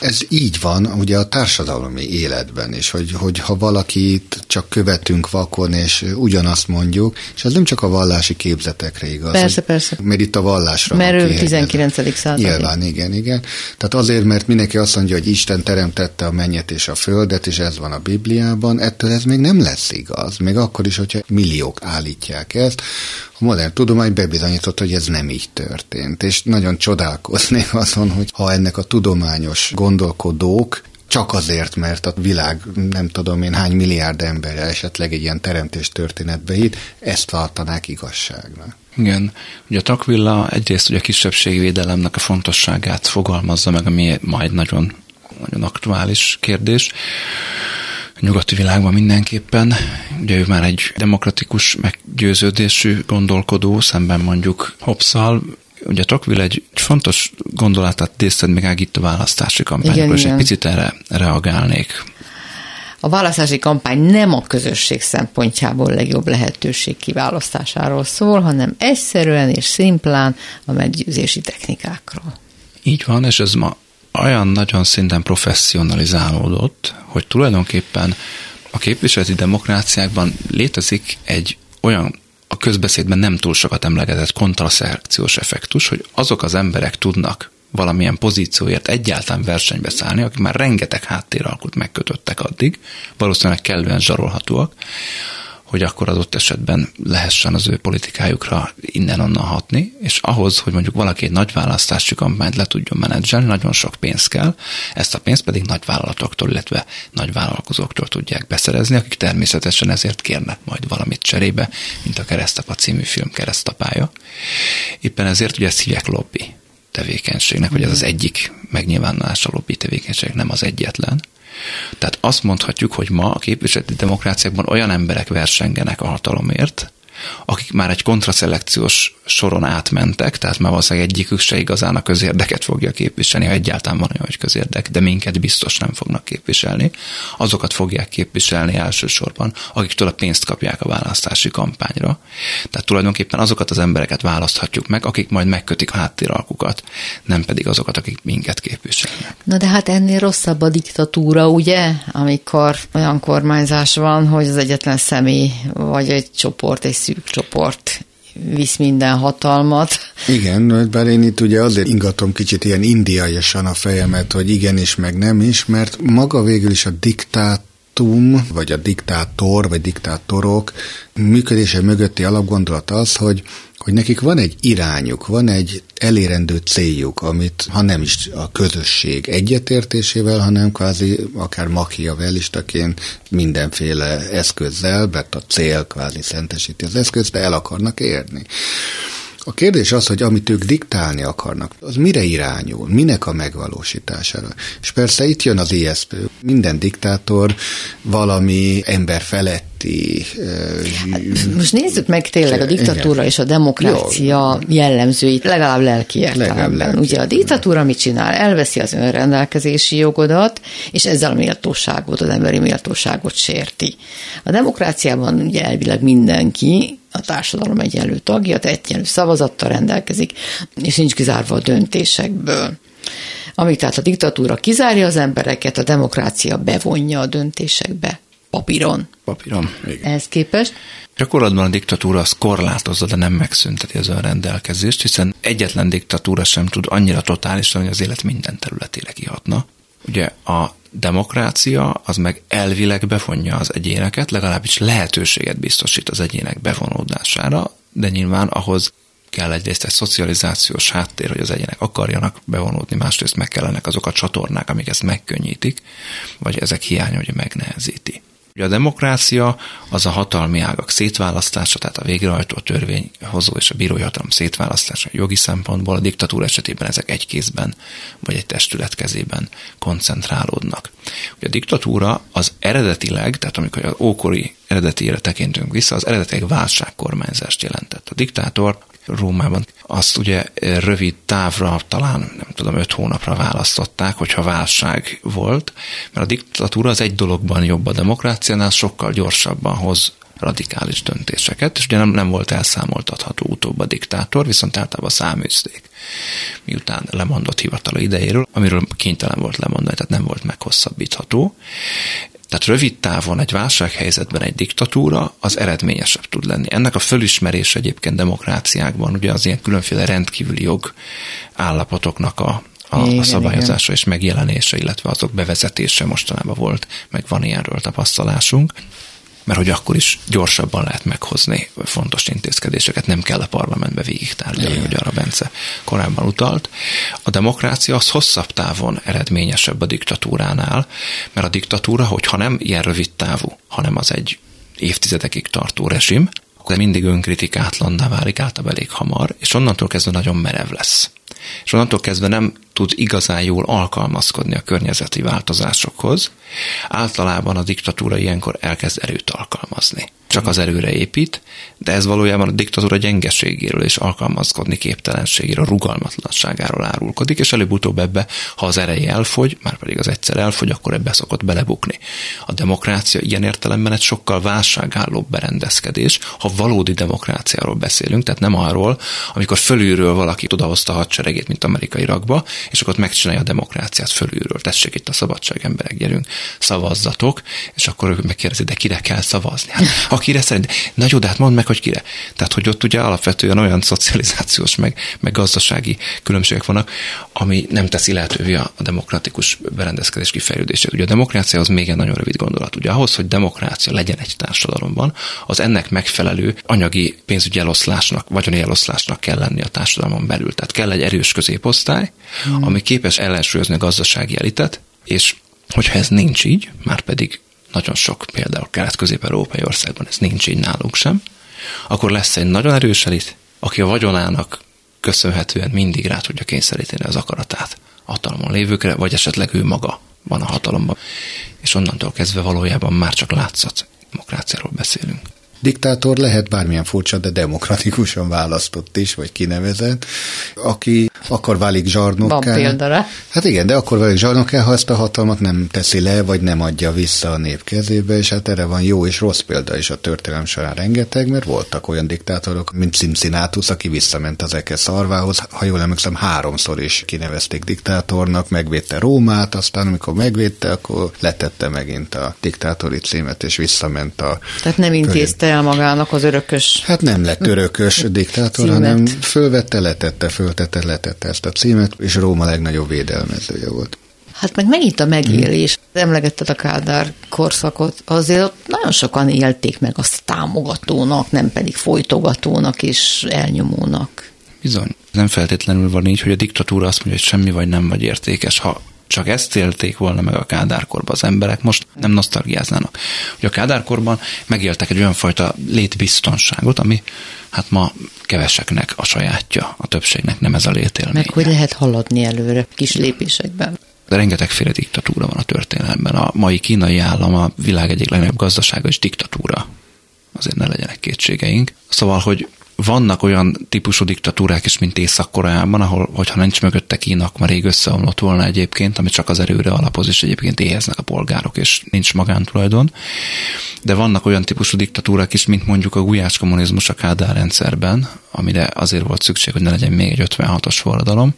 ez így van ugye a társadalmi életben is, hogy, hogy ha valakit csak követünk vakon, és ugyanazt mondjuk, és ez nem csak a vallási képzetekre igaz. Persze, persze. Mert itt a vallásra Mert ő 19. század. Nyilván, igen, igen. Tehát azért, mert mindenki azt mondja, hogy Isten teremtette a mennyet és a földet, és ez van a Bibliában, ettől ez még nem lesz igaz. Még akkor is, hogyha milliók állítják ezt, a modern tudomány bebizonyított, hogy ez nem így történt. És nagyon csodálkoznék azon, hogy ha ennek a tudományos gondolkodók csak azért, mert a világ nem tudom én hány milliárd ember esetleg egy ilyen teremtés történetbe hitt, ezt tartanák igazságnak. Igen, ugye a Takvilla egyrészt ugye a kisebbségi védelemnek a fontosságát fogalmazza meg, ami majd nagyon, nagyon aktuális kérdés a nyugati világban mindenképpen. Ugye ő már egy demokratikus meggyőződésű gondolkodó, szemben mondjuk Hobbszal, Ugye Tocqueville egy, egy fontos gondolatát idézted még itt a választási kampányokról, és egy picit erre reagálnék. A választási kampány nem a közösség szempontjából legjobb lehetőség kiválasztásáról szól, hanem egyszerűen és szimplán a meggyőzési technikákról. Így van, és ez ma olyan nagyon szinten professzionalizálódott, hogy tulajdonképpen a képviseleti demokráciákban létezik egy olyan a közbeszédben nem túl sokat emlegetett kontraszelekciós effektus, hogy azok az emberek tudnak valamilyen pozícióért egyáltalán versenybe szállni, akik már rengeteg háttéralkut megkötöttek addig, valószínűleg kellően zsarolhatóak, hogy akkor adott esetben lehessen az ő politikájukra innen-onnan hatni, és ahhoz, hogy mondjuk valaki egy nagy választási kampányt le tudjon menedzselni, nagyon sok pénz kell, ezt a pénzt pedig nagy vállalatoktól, illetve nagy vállalkozóktól tudják beszerezni, akik természetesen ezért kérnek majd valamit cserébe, mint a Keresztapa című film keresztapája. Éppen ezért ugye ezt hívják lobby tevékenységnek, hogy ez az egyik megnyilvánulás a lobby tevékenység, nem az egyetlen. Tehát azt mondhatjuk, hogy ma a képviseleti demokráciákban olyan emberek versengenek a hatalomért, akik már egy kontraszelekciós soron átmentek, tehát már valószínűleg egyikük se igazán a közérdeket fogja képviselni, ha egyáltalán van olyan, hogy közérdek, de minket biztos nem fognak képviselni. Azokat fogják képviselni elsősorban, akiktől a pénzt kapják a választási kampányra. Tehát tulajdonképpen azokat az embereket választhatjuk meg, akik majd megkötik a háttéralkukat, nem pedig azokat, akik minket képviselnek. Na de hát ennél rosszabb a diktatúra, ugye? Amikor olyan kormányzás van, hogy az egyetlen személy, vagy egy csoport, egy szűk csoport visz minden hatalmat. Igen, bár én itt ugye azért ingatom kicsit ilyen indiaiasan a fejemet, hogy igen is, meg nem is, mert maga végül is a diktát diktátum, vagy a diktátor, vagy diktátorok működése mögötti alapgondolat az, hogy hogy nekik van egy irányuk, van egy elérendő céljuk, amit ha nem is a közösség egyetértésével, hanem kvázi akár machiavellistaként mindenféle eszközzel, mert a cél kvázi szentesíti az eszközt, de el akarnak érni. A kérdés az, hogy amit ők diktálni akarnak, az mire irányul, minek a megvalósítására. És persze itt jön az ISP. Minden diktátor valami ember feletti. Hát, most nézzük meg tényleg a diktatúra igen. és a demokrácia Jó. jellemzőit, legalább lelki értelemben. Ugye a diktatúra mit csinál? Elveszi az önrendelkezési jogodat, és ezzel a méltóságot, az emberi méltóságot sérti. A demokráciában ugye elvileg mindenki a társadalom egyenlő tagja, tehát egyenlő szavazattal rendelkezik, és nincs kizárva a döntésekből. Amíg tehát a diktatúra kizárja az embereket, a demokrácia bevonja a döntésekbe. Papíron. Papíron, igen. Ehhez képest. Gyakorlatban a diktatúra az korlátozza, de nem megszünteti az önrendelkezést, hiszen egyetlen diktatúra sem tud annyira totálisan, hogy az élet minden területére kihatna. Ugye a demokrácia az meg elvileg bevonja az egyéneket, legalábbis lehetőséget biztosít az egyének bevonódására, de nyilván ahhoz kell egyrészt egy szocializációs háttér, hogy az egyének akarjanak bevonódni, másrészt meg kellenek azok a csatornák, amik ezt megkönnyítik, vagy ezek hiánya, hogy megnehezíti. Ugye a demokrácia az a hatalmi ágak szétválasztása, tehát a végrehajtó, a törvényhozó és a bírói hatalom szétválasztása jogi szempontból, a diktatúra esetében ezek egy kézben vagy egy testület kezében koncentrálódnak. Ugye a diktatúra az eredetileg, tehát amikor az ókori eredetiére tekintünk vissza, az eredetileg válságkormányzást jelentett. A diktátor Rómában. Azt ugye rövid távra, talán nem tudom, öt hónapra választották, hogyha válság volt, mert a diktatúra az egy dologban jobb a demokráciánál, sokkal gyorsabban hoz radikális döntéseket, és ugye nem, nem volt elszámoltatható utóbb a diktátor, viszont általában száműzték, miután lemondott hivatala idejéről, amiről kénytelen volt lemondani, tehát nem volt meghosszabbítható, tehát rövid távon egy válsághelyzetben egy diktatúra az eredményesebb tud lenni. Ennek a fölismerés egyébként demokráciákban ugye az ilyen különféle rendkívüli jog állapotoknak a, a, igen, a szabályozása igen. és megjelenése, illetve azok bevezetése mostanában volt, meg van ilyenről tapasztalásunk mert hogy akkor is gyorsabban lehet meghozni fontos intézkedéseket, nem kell a parlamentbe végig tárgyalni, hogy arra Bence korábban utalt. A demokrácia az hosszabb távon eredményesebb a diktatúránál, mert a diktatúra, hogyha nem ilyen rövid távú, hanem az egy évtizedekig tartó rezsim, akkor mindig önkritikátlanná válik általában elég hamar, és onnantól kezdve nagyon merev lesz. És onnantól kezdve nem tud igazán jól alkalmazkodni a környezeti változásokhoz. Általában a diktatúra ilyenkor elkezd erőt alkalmazni csak az erőre épít, de ez valójában a diktatúra gyengeségéről és alkalmazkodni képtelenségéről, rugalmatlanságáról árulkodik, és előbb-utóbb ebbe, ha az ereje elfogy, már pedig az egyszer elfogy, akkor ebbe szokott belebukni. A demokrácia ilyen értelemben egy sokkal válságállóbb berendezkedés, ha valódi demokráciáról beszélünk, tehát nem arról, amikor fölülről valaki odahozta a hadseregét, mint amerikai rakba, és akkor megcsinálja a demokráciát fölülről. Tessék itt a szabadság emberek, gyerünk, szavazzatok, és akkor ők megkérdezik, de kire kell szavazni? Hát, akire szerint. Na jó, de hát mondd meg, hogy kire. Tehát, hogy ott ugye alapvetően olyan szocializációs, meg, meg gazdasági különbségek vannak, ami nem teszi lehetővé a, a demokratikus berendezkedés kifejlődését. Ugye a demokrácia az még egy nagyon rövid gondolat. Ugye ahhoz, hogy demokrácia legyen egy társadalomban, az ennek megfelelő anyagi pénzügyi eloszlásnak, vagyoni eloszlásnak kell lenni a társadalmon belül. Tehát kell egy erős középosztály, hmm. ami képes ellensúlyozni a gazdasági elitet, és hogyha ez nincs így, már pedig nagyon sok például kelet-közép-európai országban ez nincs így nálunk sem, akkor lesz egy nagyon erős elit, aki a vagyonának köszönhetően mindig rá tudja kényszeríteni az akaratát hatalmon lévőkre, vagy esetleg ő maga van a hatalomban. És onnantól kezdve valójában már csak látszat demokráciáról beszélünk. Diktátor lehet bármilyen furcsa, de demokratikusan választott is, vagy kinevezett, aki akkor válik zsarnokká. Van példára. Hát igen, de akkor válik zsarnokká, ha ezt a hatalmat nem teszi le, vagy nem adja vissza a nép kezébe, és hát erre van jó és rossz példa is a történelem során rengeteg, mert voltak olyan diktátorok, mint Cincinnatus, aki visszament az Eke szarvához, ha jól emlékszem, háromszor is kinevezték diktátornak, megvédte Rómát, aztán amikor megvédte, akkor letette megint a diktátori címet, és visszament a... Tehát nem intézte el magának az örökös. Hát nem lett örökös diktátor, címet. hanem fölvette, letette, föltette, letette ezt a címet, és Róma legnagyobb védelmezője volt. Hát meg megint a megélés. Hmm. Emlegetted a Kádár korszakot, azért ott nagyon sokan élték meg azt támogatónak, nem pedig folytogatónak és elnyomónak. Bizony. Nem feltétlenül van így, hogy a diktatúra azt mondja, hogy semmi vagy nem vagy értékes. Ha csak ezt élték volna meg a kádárkorban az emberek, most nem nosztalgiáznának. Ugye a kádárkorban megéltek egy olyan fajta létbiztonságot, ami hát ma keveseknek a sajátja, a többségnek nem ez a létélmény. Meg hogy lehet haladni előre kis lépésekben. De rengetegféle diktatúra van a történelemben. A mai kínai állam a világ egyik legnagyobb gazdasága és diktatúra. Azért ne legyenek kétségeink. Szóval, hogy vannak olyan típusú diktatúrák is, mint Észak-Koreában, ahol, hogyha nincs mögötte Kína, már rég összeomlott volna egyébként, ami csak az erőre alapoz, és egyébként éheznek a polgárok, és nincs magántulajdon. De vannak olyan típusú diktatúrák is, mint mondjuk a gulyás kommunizmus a Kádár rendszerben, amire azért volt szükség, hogy ne legyen még egy 56-os forradalom,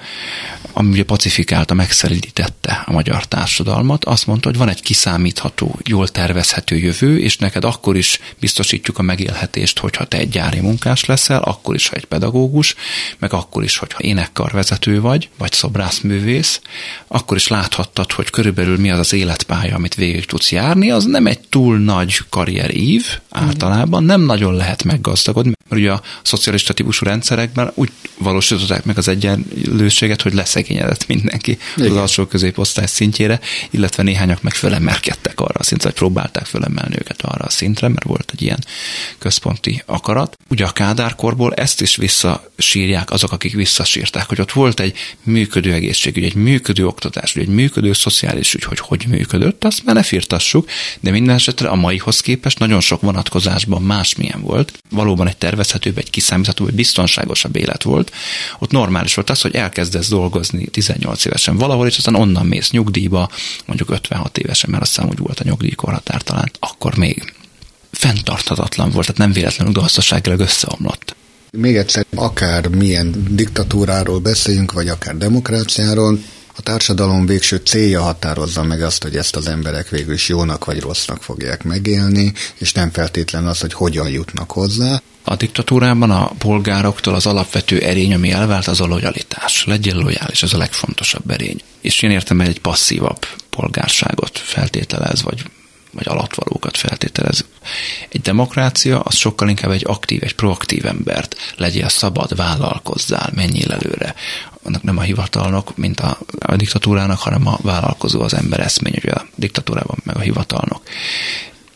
ami ugye pacifikálta, megszerítette a magyar társadalmat, azt mondta, hogy van egy kiszámítható, jól tervezhető jövő, és neked akkor is biztosítjuk a megélhetést, hogyha te egy gyári munkás leszel, akkor is, ha egy pedagógus, meg akkor is, hogyha énekkarvezető vagy, vagy szobrászművész, akkor is láthattad, hogy körülbelül mi az az életpálya, amit végig tudsz járni, az nem egy túl nagy karrierív általában, nem nagyon lehet meggazdagodni, mert ugye a szocialista típusú rendszerekben úgy valósították meg az egyenlőséget, hogy leszegényedett mindenki Igen. az alsó középosztály szintjére, illetve néhányak meg fölemelkedtek arra a szintre, vagy próbálták fölemelni őket arra a szintre, mert volt egy ilyen központi akarat. Ugye a Kádárkorból ezt is visszasírják azok, akik visszasírták, hogy ott volt egy működő egészségügy, egy működő oktatás, egy működő szociális ügy, hogy hogy működött, azt már ne firtassuk, de minden esetre a maihoz képest nagyon sok vonatkozásban másmilyen volt. Valóban egy tervezhetőbb, egy kiszámíthatóbb, egy biztonságosabb élet volt. Ott normális volt az, hogy elkezdesz dolgozni 18 évesen valahol, és aztán onnan mész nyugdíjba, mondjuk 56 évesen, mert azt hiszem, úgy volt a nyugdíjkorhatár talán, akkor még fenntarthatatlan volt, tehát nem véletlenül gazdaságilag összeomlott. Még egyszer, akár milyen diktatúráról beszéljünk, vagy akár demokráciáról, a társadalom végső célja határozza meg azt, hogy ezt az emberek végül is jónak vagy rossznak fogják megélni, és nem feltétlenül az, hogy hogyan jutnak hozzá. A diktatúrában a polgároktól az alapvető erény, ami elvált, az a lojalitás. Legyen lojális, ez a legfontosabb erény. És én értem egy passzívabb polgárságot feltételez, vagy vagy alatvalókat feltételez. Egy demokrácia az sokkal inkább egy aktív, egy proaktív embert. Legyél szabad, vállalkozzál, menjél előre. Annak nem a hivatalnok, mint a, a diktatúrának, hanem a vállalkozó, az ember eszmény, hogy a diktatúrában meg a hivatalnok.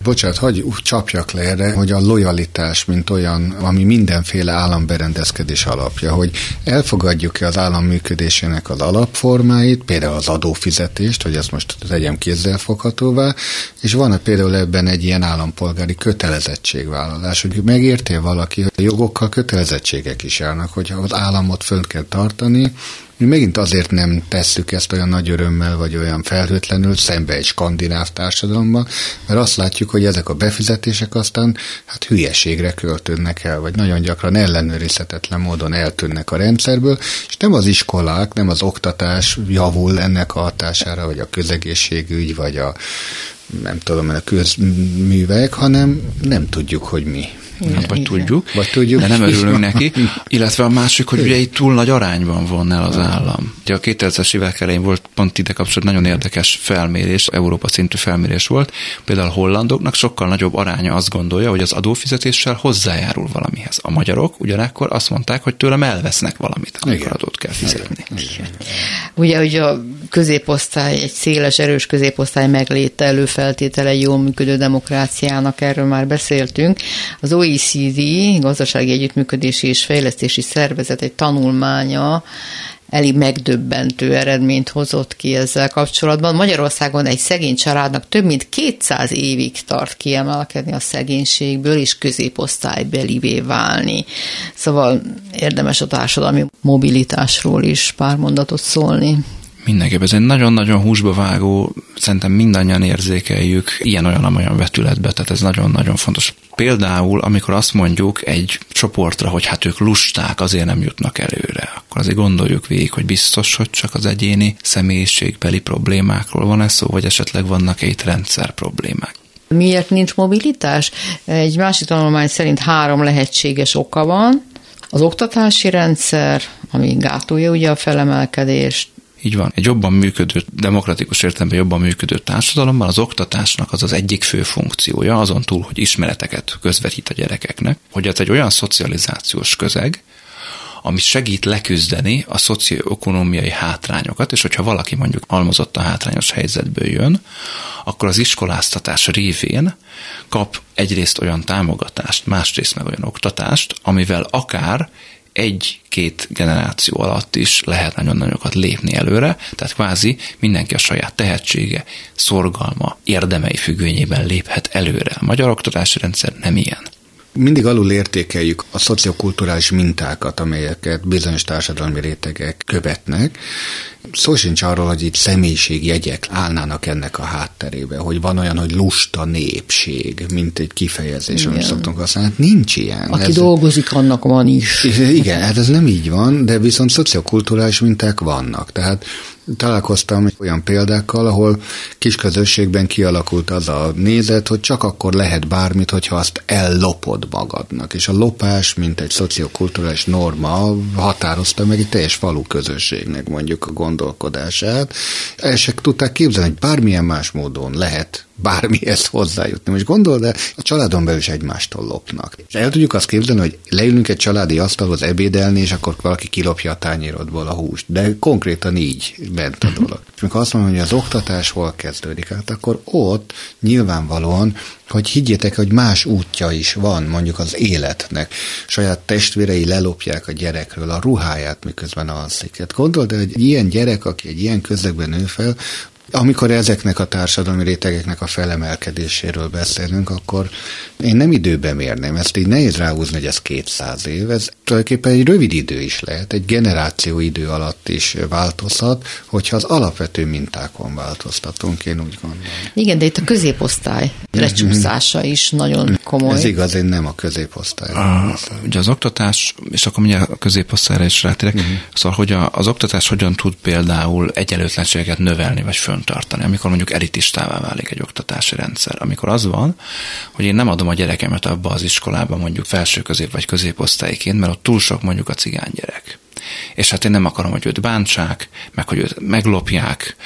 Bocsát, hagyj csapjak le erre, hogy a lojalitás, mint olyan, ami mindenféle államberendezkedés alapja, hogy elfogadjuk-e az állam működésének az alapformáit, például az adófizetést, hogy ezt most tegyem kézzelfoghatóvá, és van-e például ebben egy ilyen állampolgári kötelezettségvállalás, hogy megértél valaki, hogy a jogokkal kötelezettségek is járnak, hogy az államot fönt kell tartani, mi megint azért nem tesszük ezt olyan nagy örömmel, vagy olyan felhőtlenül szembe egy skandináv társadalomban, mert azt látjuk, hogy ezek a befizetések aztán hát hülyeségre költődnek el, vagy nagyon gyakran ellenőrizhetetlen módon eltűnnek a rendszerből, és nem az iskolák, nem az oktatás javul ennek a hatására, vagy a közegészségügy, vagy a nem tudom, a közművek, hanem nem tudjuk, hogy mi. Igen, vagy igen. tudjuk, vagy tudjuk, de nem örülünk neki. Illetve a másik, hogy ugye itt túl nagy arányban von el az állam. Ugye a 2000-es évek elején volt pont ide kapcsolatban nagyon érdekes felmérés, Európa szintű felmérés volt. Például a hollandoknak sokkal nagyobb aránya azt gondolja, hogy az adófizetéssel hozzájárul valamihez. A magyarok ugyanakkor azt mondták, hogy tőlem elvesznek valamit, amikor Igen. adót kell fizetni. Igen. Ugye, hogy a középosztály, egy széles, erős középosztály megléte előfeltétele jó működő demokráciának, erről már beszéltünk. Az OECD, Gazdasági Együttműködési és Fejlesztési Szervezet egy tanulmánya elég megdöbbentő eredményt hozott ki ezzel kapcsolatban. Magyarországon egy szegény családnak több mint 200 évig tart kiemelkedni a szegénységből, és középosztálybelivé válni. Szóval érdemes a társadalmi mobilitásról is pár mondatot szólni. Mindenképp ez egy nagyon-nagyon húsba vágó, szerintem mindannyian érzékeljük ilyen-olyan-olyan vetületbe, tehát ez nagyon-nagyon fontos. Például, amikor azt mondjuk egy csoportra, hogy hát ők lusták, azért nem jutnak előre, akkor azért gondoljuk végig, hogy biztos, hogy csak az egyéni személyiségbeli problémákról van ez szó, vagy esetleg vannak-e itt rendszer problémák. Miért nincs mobilitás? Egy másik tanulmány szerint három lehetséges oka van. Az oktatási rendszer, ami gátolja ugye a felemelkedést, Így van. Egy jobban működő, demokratikus értelemben jobban működő társadalomban az oktatásnak az az egyik fő funkciója, azon túl, hogy ismereteket közvetít a gyerekeknek, hogy ez egy olyan szocializációs közeg, ami segít leküzdeni a szocioekonomiai hátrányokat, és hogyha valaki mondjuk almozott a hátrányos helyzetből jön, akkor az iskoláztatás révén kap egyrészt olyan támogatást, másrészt meg olyan oktatást, amivel akár egy-két generáció alatt is lehet nagyon nagyokat lépni előre, tehát kvázi mindenki a saját tehetsége, szorgalma, érdemei függvényében léphet előre. A magyar oktatási rendszer nem ilyen. Mindig alul értékeljük a szociokulturális mintákat, amelyeket bizonyos társadalmi rétegek követnek. Szó sincs arról, hogy itt személyiségjegyek állnának ennek a hátterébe, hogy van olyan, hogy lusta népség, mint egy kifejezés, igen. amit szoktunk használni. Hát nincs ilyen. Aki ez, dolgozik, annak van is. Igen, hát ez nem így van, de viszont szociokulturális minták vannak. Tehát találkoztam olyan példákkal, ahol kis közösségben kialakult az a nézet, hogy csak akkor lehet bármit, hogyha azt ellopod magadnak. És a lopás, mint egy szociokulturális norma határozta meg egy teljes falu közösségnek mondjuk a gondolkodását. El se tudták képzelni, hogy bármilyen más módon lehet bármihez hozzájutni. Most gondol, de a családon belül is egymástól lopnak. És el tudjuk azt képzelni, hogy leülünk egy családi asztalhoz ebédelni, és akkor valaki kilopja a tányérodból a húst. De konkrétan így ment a dolog. És amikor azt mondom, hogy az oktatás hol kezdődik, hát akkor ott nyilvánvalóan hogy higgyétek, hogy más útja is van mondjuk az életnek. Saját testvérei lelopják a gyerekről a ruháját, miközben alszik. Hát gondold, hogy egy ilyen gyerek, aki egy ilyen közegben nő fel, amikor ezeknek a társadalmi rétegeknek a felemelkedéséről beszélünk, akkor én nem időben mérném. Ezt így nehéz ráhúzni, hogy ez 200 év. Ez tulajdonképpen egy rövid idő is lehet, egy generáció idő alatt is változhat, hogyha az alapvető mintákon változtatunk, én úgy gondolom. Igen, de itt a középosztály lecsúszása is nagyon komoly. Ez igaz, én nem a középosztály. A, ugye az oktatás, és akkor ugye a középosztályra is rátérek, uh-huh. szóval, hogy a, az oktatás hogyan tud például egyenlőtlenségeket növelni, vagy föntartani, amikor mondjuk elitistává válik egy oktatási rendszer. Amikor az van, hogy én nem adom a gyerekemet abba az iskolába mondjuk felső közép vagy középosztályként, mert ott túl sok mondjuk a cigány gyerek. És hát én nem akarom, hogy őt bántsák, meg hogy őt meglopják,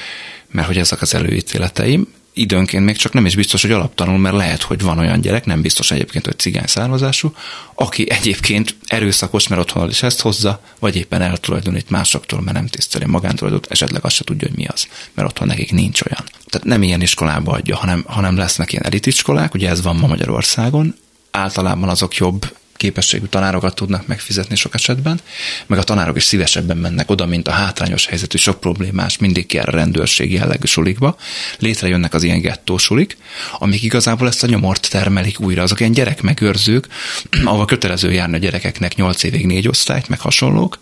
mert hogy ezek az előítéleteim, időnként még csak nem is biztos, hogy alaptanul, mert lehet, hogy van olyan gyerek, nem biztos egyébként, hogy cigány származású, aki egyébként erőszakos, mert otthon is ezt hozza, vagy éppen eltulajdonít másoktól, mert nem tiszteli magántulajdont, esetleg azt se tudja, hogy mi az, mert otthon nekik nincs olyan. Tehát nem ilyen iskolába adja, hanem, hanem lesznek ilyen elitiskolák, ugye ez van ma Magyarországon, általában azok jobb képességű tanárokat tudnak megfizetni sok esetben, meg a tanárok is szívesebben mennek oda, mint a hátrányos helyzetű, sok problémás, mindig kell a rendőrség jellegű sulikba. Létrejönnek az ilyen gettósulik, amik igazából ezt a nyomort termelik újra. Azok ilyen gyerekmegőrzők, ahol kötelező járni a gyerekeknek 8 évig négy osztályt, meg hasonlók.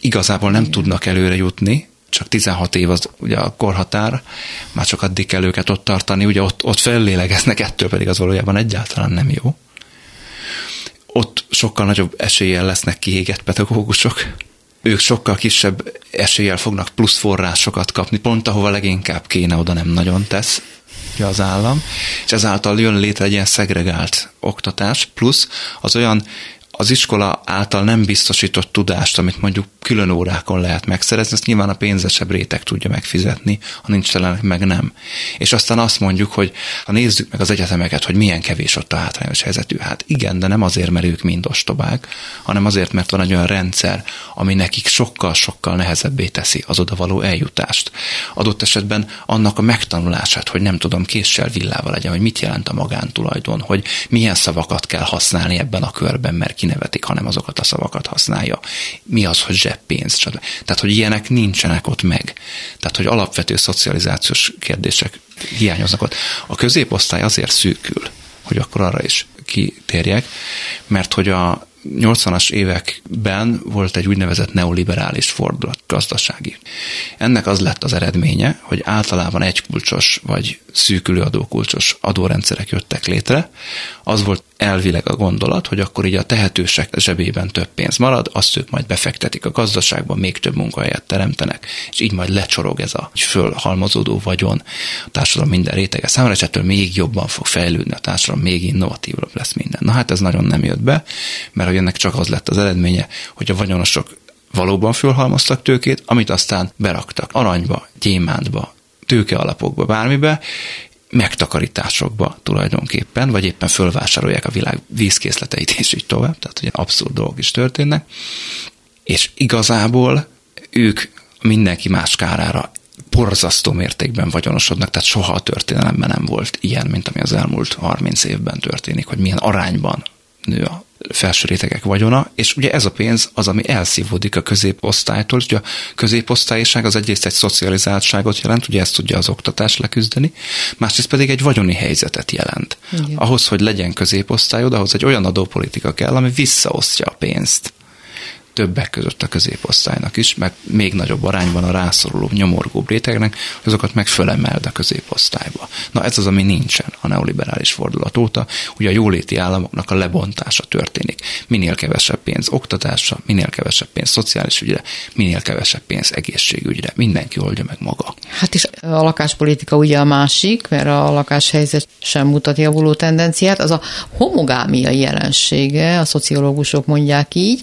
Igazából nem tudnak előre jutni, csak 16 év az ugye a korhatár, már csak addig kell őket ott tartani, ugye ott, ott fellélegeznek, ettől pedig az valójában egyáltalán nem jó ott sokkal nagyobb eséllyel lesznek kiégett pedagógusok. Ők sokkal kisebb eséllyel fognak plusz forrásokat kapni, pont ahova leginkább kéne, oda nem nagyon tesz az állam, és ezáltal jön létre egy ilyen szegregált oktatás, plusz az olyan az iskola által nem biztosított tudást, amit mondjuk külön órákon lehet megszerezni, ezt nyilván a pénzesebb réteg tudja megfizetni, ha nincs telenek meg nem. És aztán azt mondjuk, hogy ha nézzük meg az egyetemeket, hogy milyen kevés ott a hátrányos helyzetű. Hát igen, de nem azért, mert ők mind ostobák, hanem azért, mert van egy olyan rendszer, ami nekik sokkal-sokkal nehezebbé teszi az odavaló eljutást. Adott esetben annak a megtanulását, hogy nem tudom, késsel villával legyen, hogy mit jelent a magántulajdon, hogy milyen szavakat kell használni ebben a körben, mert kinevetik, hanem azokat a szavakat használja. Mi az, hogy zseppénz? Tehát, hogy ilyenek nincsenek ott meg. Tehát, hogy alapvető szocializációs kérdések hiányoznak ott. A középosztály azért szűkül, hogy akkor arra is kitérjek, mert hogy a 80-as években volt egy úgynevezett neoliberális fordulat gazdasági. Ennek az lett az eredménye, hogy általában egykulcsos vagy szűkülő adókulcsos adórendszerek jöttek létre. Az volt elvileg a gondolat, hogy akkor így a tehetősek zsebében több pénz marad, azt ők majd befektetik a gazdaságba, még több munkahelyet teremtenek, és így majd lecsorog ez a fölhalmozódó vagyon a társadalom minden rétege számára, és ettől még jobban fog fejlődni a társadalom, még innovatívabb lesz minden. Na hát ez nagyon nem jött be, mert hogy ennek csak az lett az eredménye, hogy a vagyonosok valóban fölhalmoztak tőkét, amit aztán beraktak aranyba, gyémántba, tőke alapokba, bármibe, megtakarításokba tulajdonképpen, vagy éppen fölvásárolják a világ vízkészleteit, és így tovább, tehát ugye abszurd dolgok is történnek, és igazából ők mindenki más kárára borzasztó mértékben vagyonosodnak, tehát soha a történelemben nem volt ilyen, mint ami az elmúlt 30 évben történik, hogy milyen arányban nő a felső rétegek vagyona, és ugye ez a pénz az, ami elszívódik a középosztálytól, ugye a középosztályiság az egyrészt egy szocializáltságot jelent, ugye ezt tudja az oktatás leküzdeni, másrészt pedig egy vagyoni helyzetet jelent. Igen. Ahhoz, hogy legyen középosztályod, ahhoz egy olyan adópolitika kell, ami visszaosztja a pénzt többek között a középosztálynak is, meg még nagyobb arányban a rászoruló, nyomorgóbb rétegnek, azokat meg a középosztályba. Na ez az, ami nincsen a neoliberális fordulat óta. Ugye a jóléti államoknak a lebontása történik. Minél kevesebb pénz oktatásra, minél kevesebb pénz szociális ügyre, minél kevesebb pénz egészségügyre. Mindenki oldja meg maga. Hát is a lakáspolitika ugye a másik, mert a lakáshelyzet sem mutat javuló tendenciát. Az a homogámia jelensége, a szociológusok mondják így,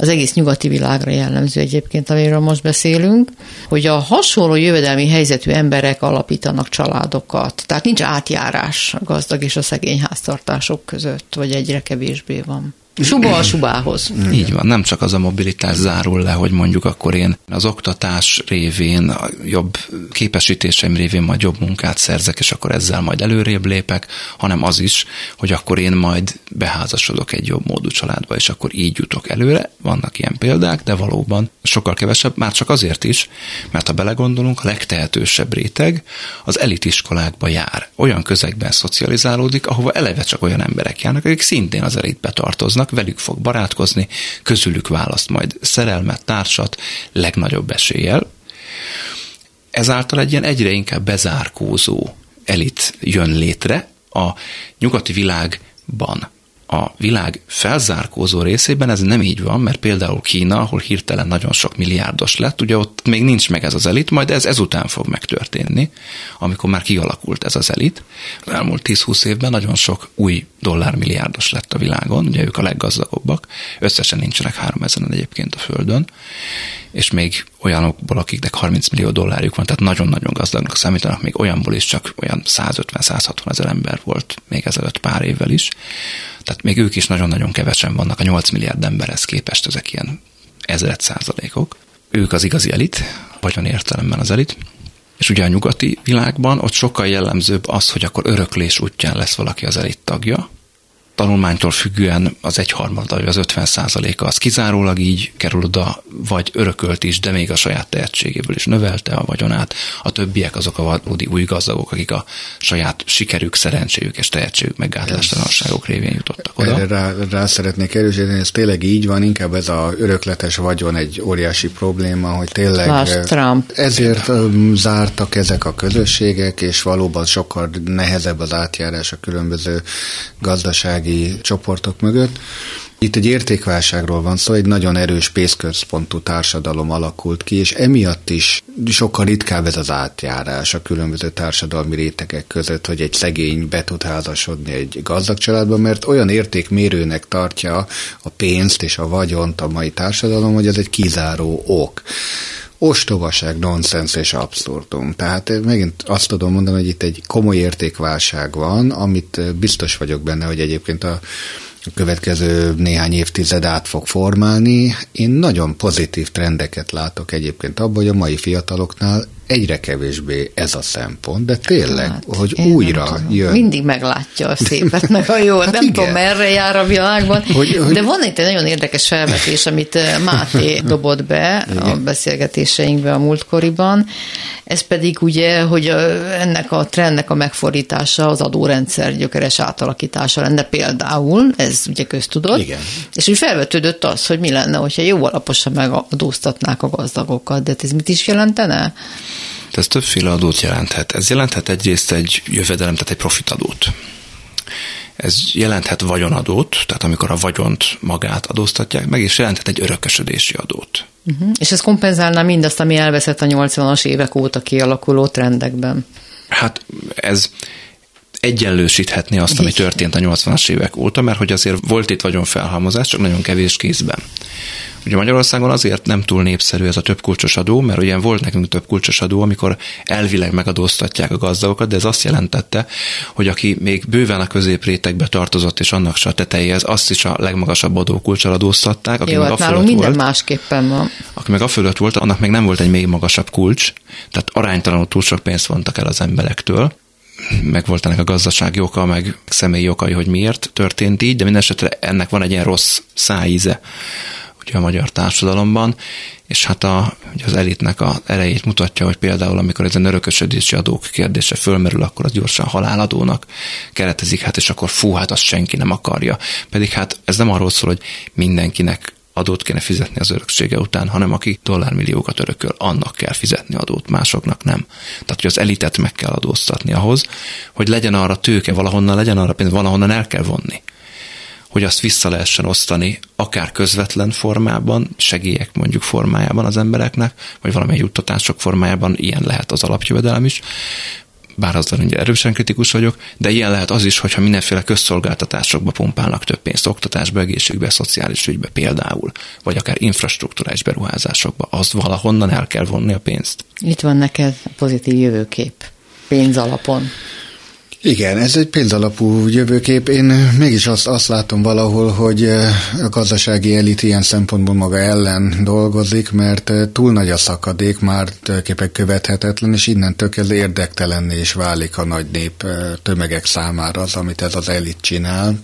az egész nyugati világra jellemző egyébként, amiről most beszélünk, hogy a hasonló jövedelmi helyzetű emberek alapítanak családokat. Tehát nincs átjárás a gazdag és a szegény háztartások között, vagy egyre kevésbé van. Suba a subához. Így van, nem csak az a mobilitás zárul le, hogy mondjuk akkor én az oktatás révén, a jobb képesítéseim révén majd jobb munkát szerzek, és akkor ezzel majd előrébb lépek, hanem az is, hogy akkor én majd beházasodok egy jobb módú családba, és akkor így jutok előre. Vannak ilyen példák, de valóban sokkal kevesebb, már csak azért is, mert ha belegondolunk, a legtehetősebb réteg az elitiskolákba jár. Olyan közegben szocializálódik, ahova eleve csak olyan emberek járnak, akik szintén az elitbe tartoznak, velük fog barátkozni, közülük választ majd szerelmet, társat, legnagyobb eséllyel. Ezáltal egy ilyen egyre inkább bezárkózó elit jön létre a nyugati világban a világ felzárkózó részében ez nem így van, mert például Kína, ahol hirtelen nagyon sok milliárdos lett, ugye ott még nincs meg ez az elit, majd ez ezután fog megtörténni, amikor már kialakult ez az elit. Az elmúlt 10-20 évben nagyon sok új dollármilliárdos lett a világon, ugye ők a leggazdagabbak, összesen nincsenek 3000 egyébként a Földön, és még olyanokból, akiknek 30 millió dollárjuk van, tehát nagyon-nagyon gazdagnak számítanak, még olyanból is csak olyan 150-160 ezer ember volt még ezelőtt pár évvel is. Tehát még ők is nagyon-nagyon kevesen vannak. A 8 milliárd emberhez képest, ezek ilyen ezeret százalékok. Ők az igazi elit, vagyon értelemben az elit, és ugye a nyugati világban ott sokkal jellemzőbb az, hogy akkor öröklés útján lesz valaki az elit tagja, tanulmánytól függően az egyharmada vagy az 50 százaléka az kizárólag így kerül oda, vagy örökölt is, de még a saját tehetségéből is növelte a vagyonát. A többiek azok a valódi új gazdagok, akik a saját sikerük, szerencséjük és tehetségük meg gátlástalanságok révén jutottak oda. Erre rá, rá szeretnék erősíteni, ez tényleg így van, inkább ez a örökletes vagyon egy óriási probléma, hogy tényleg Lásd, Trump. ezért um, zártak ezek a közösségek, és valóban sokkal nehezebb az átjárás a különböző gazdasági gazdasági csoportok mögött. Itt egy értékválságról van szó, egy nagyon erős pénzközpontú társadalom alakult ki, és emiatt is sokkal ritkább ez az átjárás a különböző társadalmi rétegek között, hogy egy szegény be tud házasodni egy gazdag családba, mert olyan értékmérőnek tartja a pénzt és a vagyont a mai társadalom, hogy ez egy kizáró ok ostobaság, nonsens és abszurdum. Tehát megint azt tudom mondani, hogy itt egy komoly értékválság van, amit biztos vagyok benne, hogy egyébként a a következő néhány évtized át fog formálni. Én nagyon pozitív trendeket látok egyébként abban, hogy a mai fiataloknál egyre kevésbé ez a szempont, de tényleg, hát, hogy újra jön. Mindig meglátja a szépet, meg a jót. Hát nem igen. tudom, merre jár a világban. Hogy, hogy... De van itt egy nagyon érdekes felvetés, amit Máté dobott be igen. a beszélgetéseinkbe a múltkoriban. Ez pedig ugye, hogy ennek a trendnek a megfordítása az adórendszer gyökeres átalakítása lenne például, ez ugye köztudott. Igen. És úgy felvetődött az, hogy mi lenne, hogyha jó alaposan megadóztatnák a gazdagokat, de ez mit is jelentene? Ez többféle adót jelenthet. Ez jelenthet egyrészt egy jövedelem, tehát egy profitadót. Ez jelenthet vagyonadót, tehát amikor a vagyont magát adóztatják meg, és jelenthet egy örökösödési adót. Uh-huh. És ez kompenzálná mindazt, ami elveszett a 80-as évek óta kialakuló trendekben? Hát ez egyenlősíthetni azt, ami történt a 80-as évek óta, mert hogy azért volt itt vagyonfelhalmozás, csak nagyon kevés kézben. Ugye Magyarországon azért nem túl népszerű ez a több kulcsos adó, mert ugye volt nekünk több kulcsos adó, amikor elvileg megadóztatják a gazdagokat, de ez azt jelentette, hogy aki még bőven a középrétegbe tartozott, és annak se a tetejéhez, azt is a legmagasabb adókulcsal adóztatták. Aki Jó, meg hát nálunk minden volt, másképpen van. Aki meg a fölött volt, annak még nem volt egy még magasabb kulcs, tehát aránytalanul túl sok pénzt vontak el az emberektől meg volt ennek a gazdasági oka, meg személyi okai, hogy miért történt így, de minden esetre ennek van egy ilyen rossz szájíze ugye a magyar társadalomban, és hát a, ugye az elitnek a erejét mutatja, hogy például amikor ez a örökösödési adók kérdése fölmerül, akkor az gyorsan haláladónak keretezik, hát és akkor fú, hát azt senki nem akarja. Pedig hát ez nem arról szól, hogy mindenkinek adót kéne fizetni az öröksége után, hanem aki dollármilliókat örököl, annak kell fizetni adót, másoknak nem. Tehát, hogy az elitet meg kell adóztatni ahhoz, hogy legyen arra tőke, valahonnan legyen arra pénz, valahonnan el kell vonni hogy azt vissza lehessen osztani, akár közvetlen formában, segélyek mondjuk formájában az embereknek, vagy valamely juttatások formájában, ilyen lehet az alapjövedelem is, bár azzal ugye erősen kritikus vagyok, de ilyen lehet az is, hogyha mindenféle közszolgáltatásokba pumpálnak több pénzt, oktatásba, egészségbe, szociális ügybe például, vagy akár infrastruktúrális beruházásokba, azt valahonnan el kell vonni a pénzt. Itt van neked a pozitív jövőkép, pénz alapon. Igen, ez egy példalapú jövőkép. Én mégis azt, azt látom valahol, hogy eh, a gazdasági elit ilyen szempontból maga ellen dolgozik, mert eh, túl nagy a szakadék, már tulajdonképpen követhetetlen, és innentől kezdve érdektelenné is válik a nagy nép eh, tömegek számára az, amit ez az elit csinál.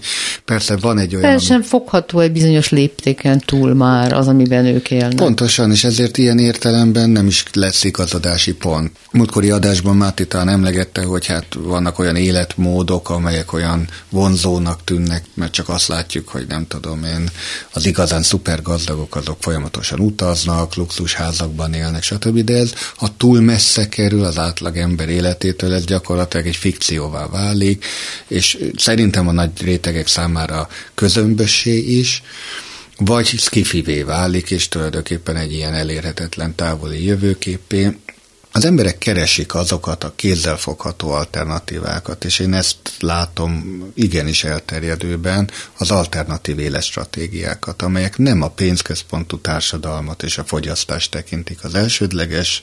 Persze van egy olyan... Persze fogható egy bizonyos léptéken túl már az, amiben ők élnek. Pontosan, és ezért ilyen értelemben nem is lesz igazadási pont. Múltkori adásban Máté talán emlegette, hogy hát vannak olyan életmódok, amelyek olyan vonzónak tűnnek, mert csak azt látjuk, hogy nem tudom én, az igazán szuper gazdagok azok folyamatosan utaznak, luxusházakban élnek, stb. De ez, ha túl messze kerül az átlag ember életétől, ez gyakorlatilag egy fikcióvá válik, és szerintem a nagy rétegek számára közömbössé is, vagy skifivé válik, és tulajdonképpen egy ilyen elérhetetlen távoli jövőképé, az emberek keresik azokat a kézzelfogható alternatívákat, és én ezt látom igenis elterjedőben, az alternatív életstratégiákat, amelyek nem a pénzközpontú társadalmat és a fogyasztást tekintik az elsődleges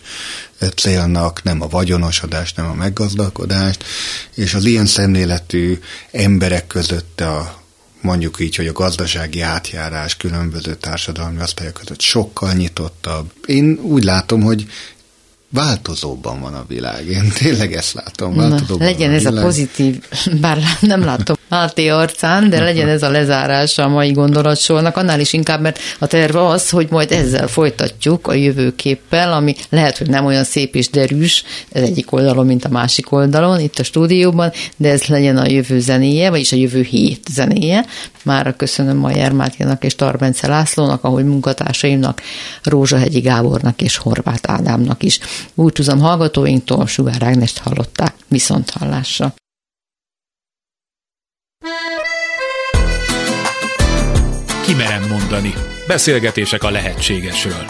célnak, nem a vagyonosodást, nem a meggazdagodást, és az ilyen szemléletű emberek között a mondjuk így, hogy a gazdasági átjárás különböző társadalmi osztályok között sokkal nyitottabb. Én úgy látom, hogy változóban van a világ. Én tényleg ezt látom. Változóban Na, legyen a ez a pozitív, bár nem látom Máté arcán, de legyen ez a lezárása a mai gondolatsornak, annál is inkább, mert a terv az, hogy majd ezzel folytatjuk a jövőképpel, ami lehet, hogy nem olyan szép és derűs ez egyik oldalon, mint a másik oldalon, itt a stúdióban, de ez legyen a jövő zenéje, vagyis a jövő hét zenéje. Már köszönöm Majer Máténak és Tarbence Lászlónak, ahogy munkatársaimnak, Rózsahegyi Gábornak és Horváth Ádámnak is. Búcsúzom hallgatóinktól, Sugár Ágnest hallották, viszont hallásra. Kimerem mondani. Beszélgetések a lehetségesről.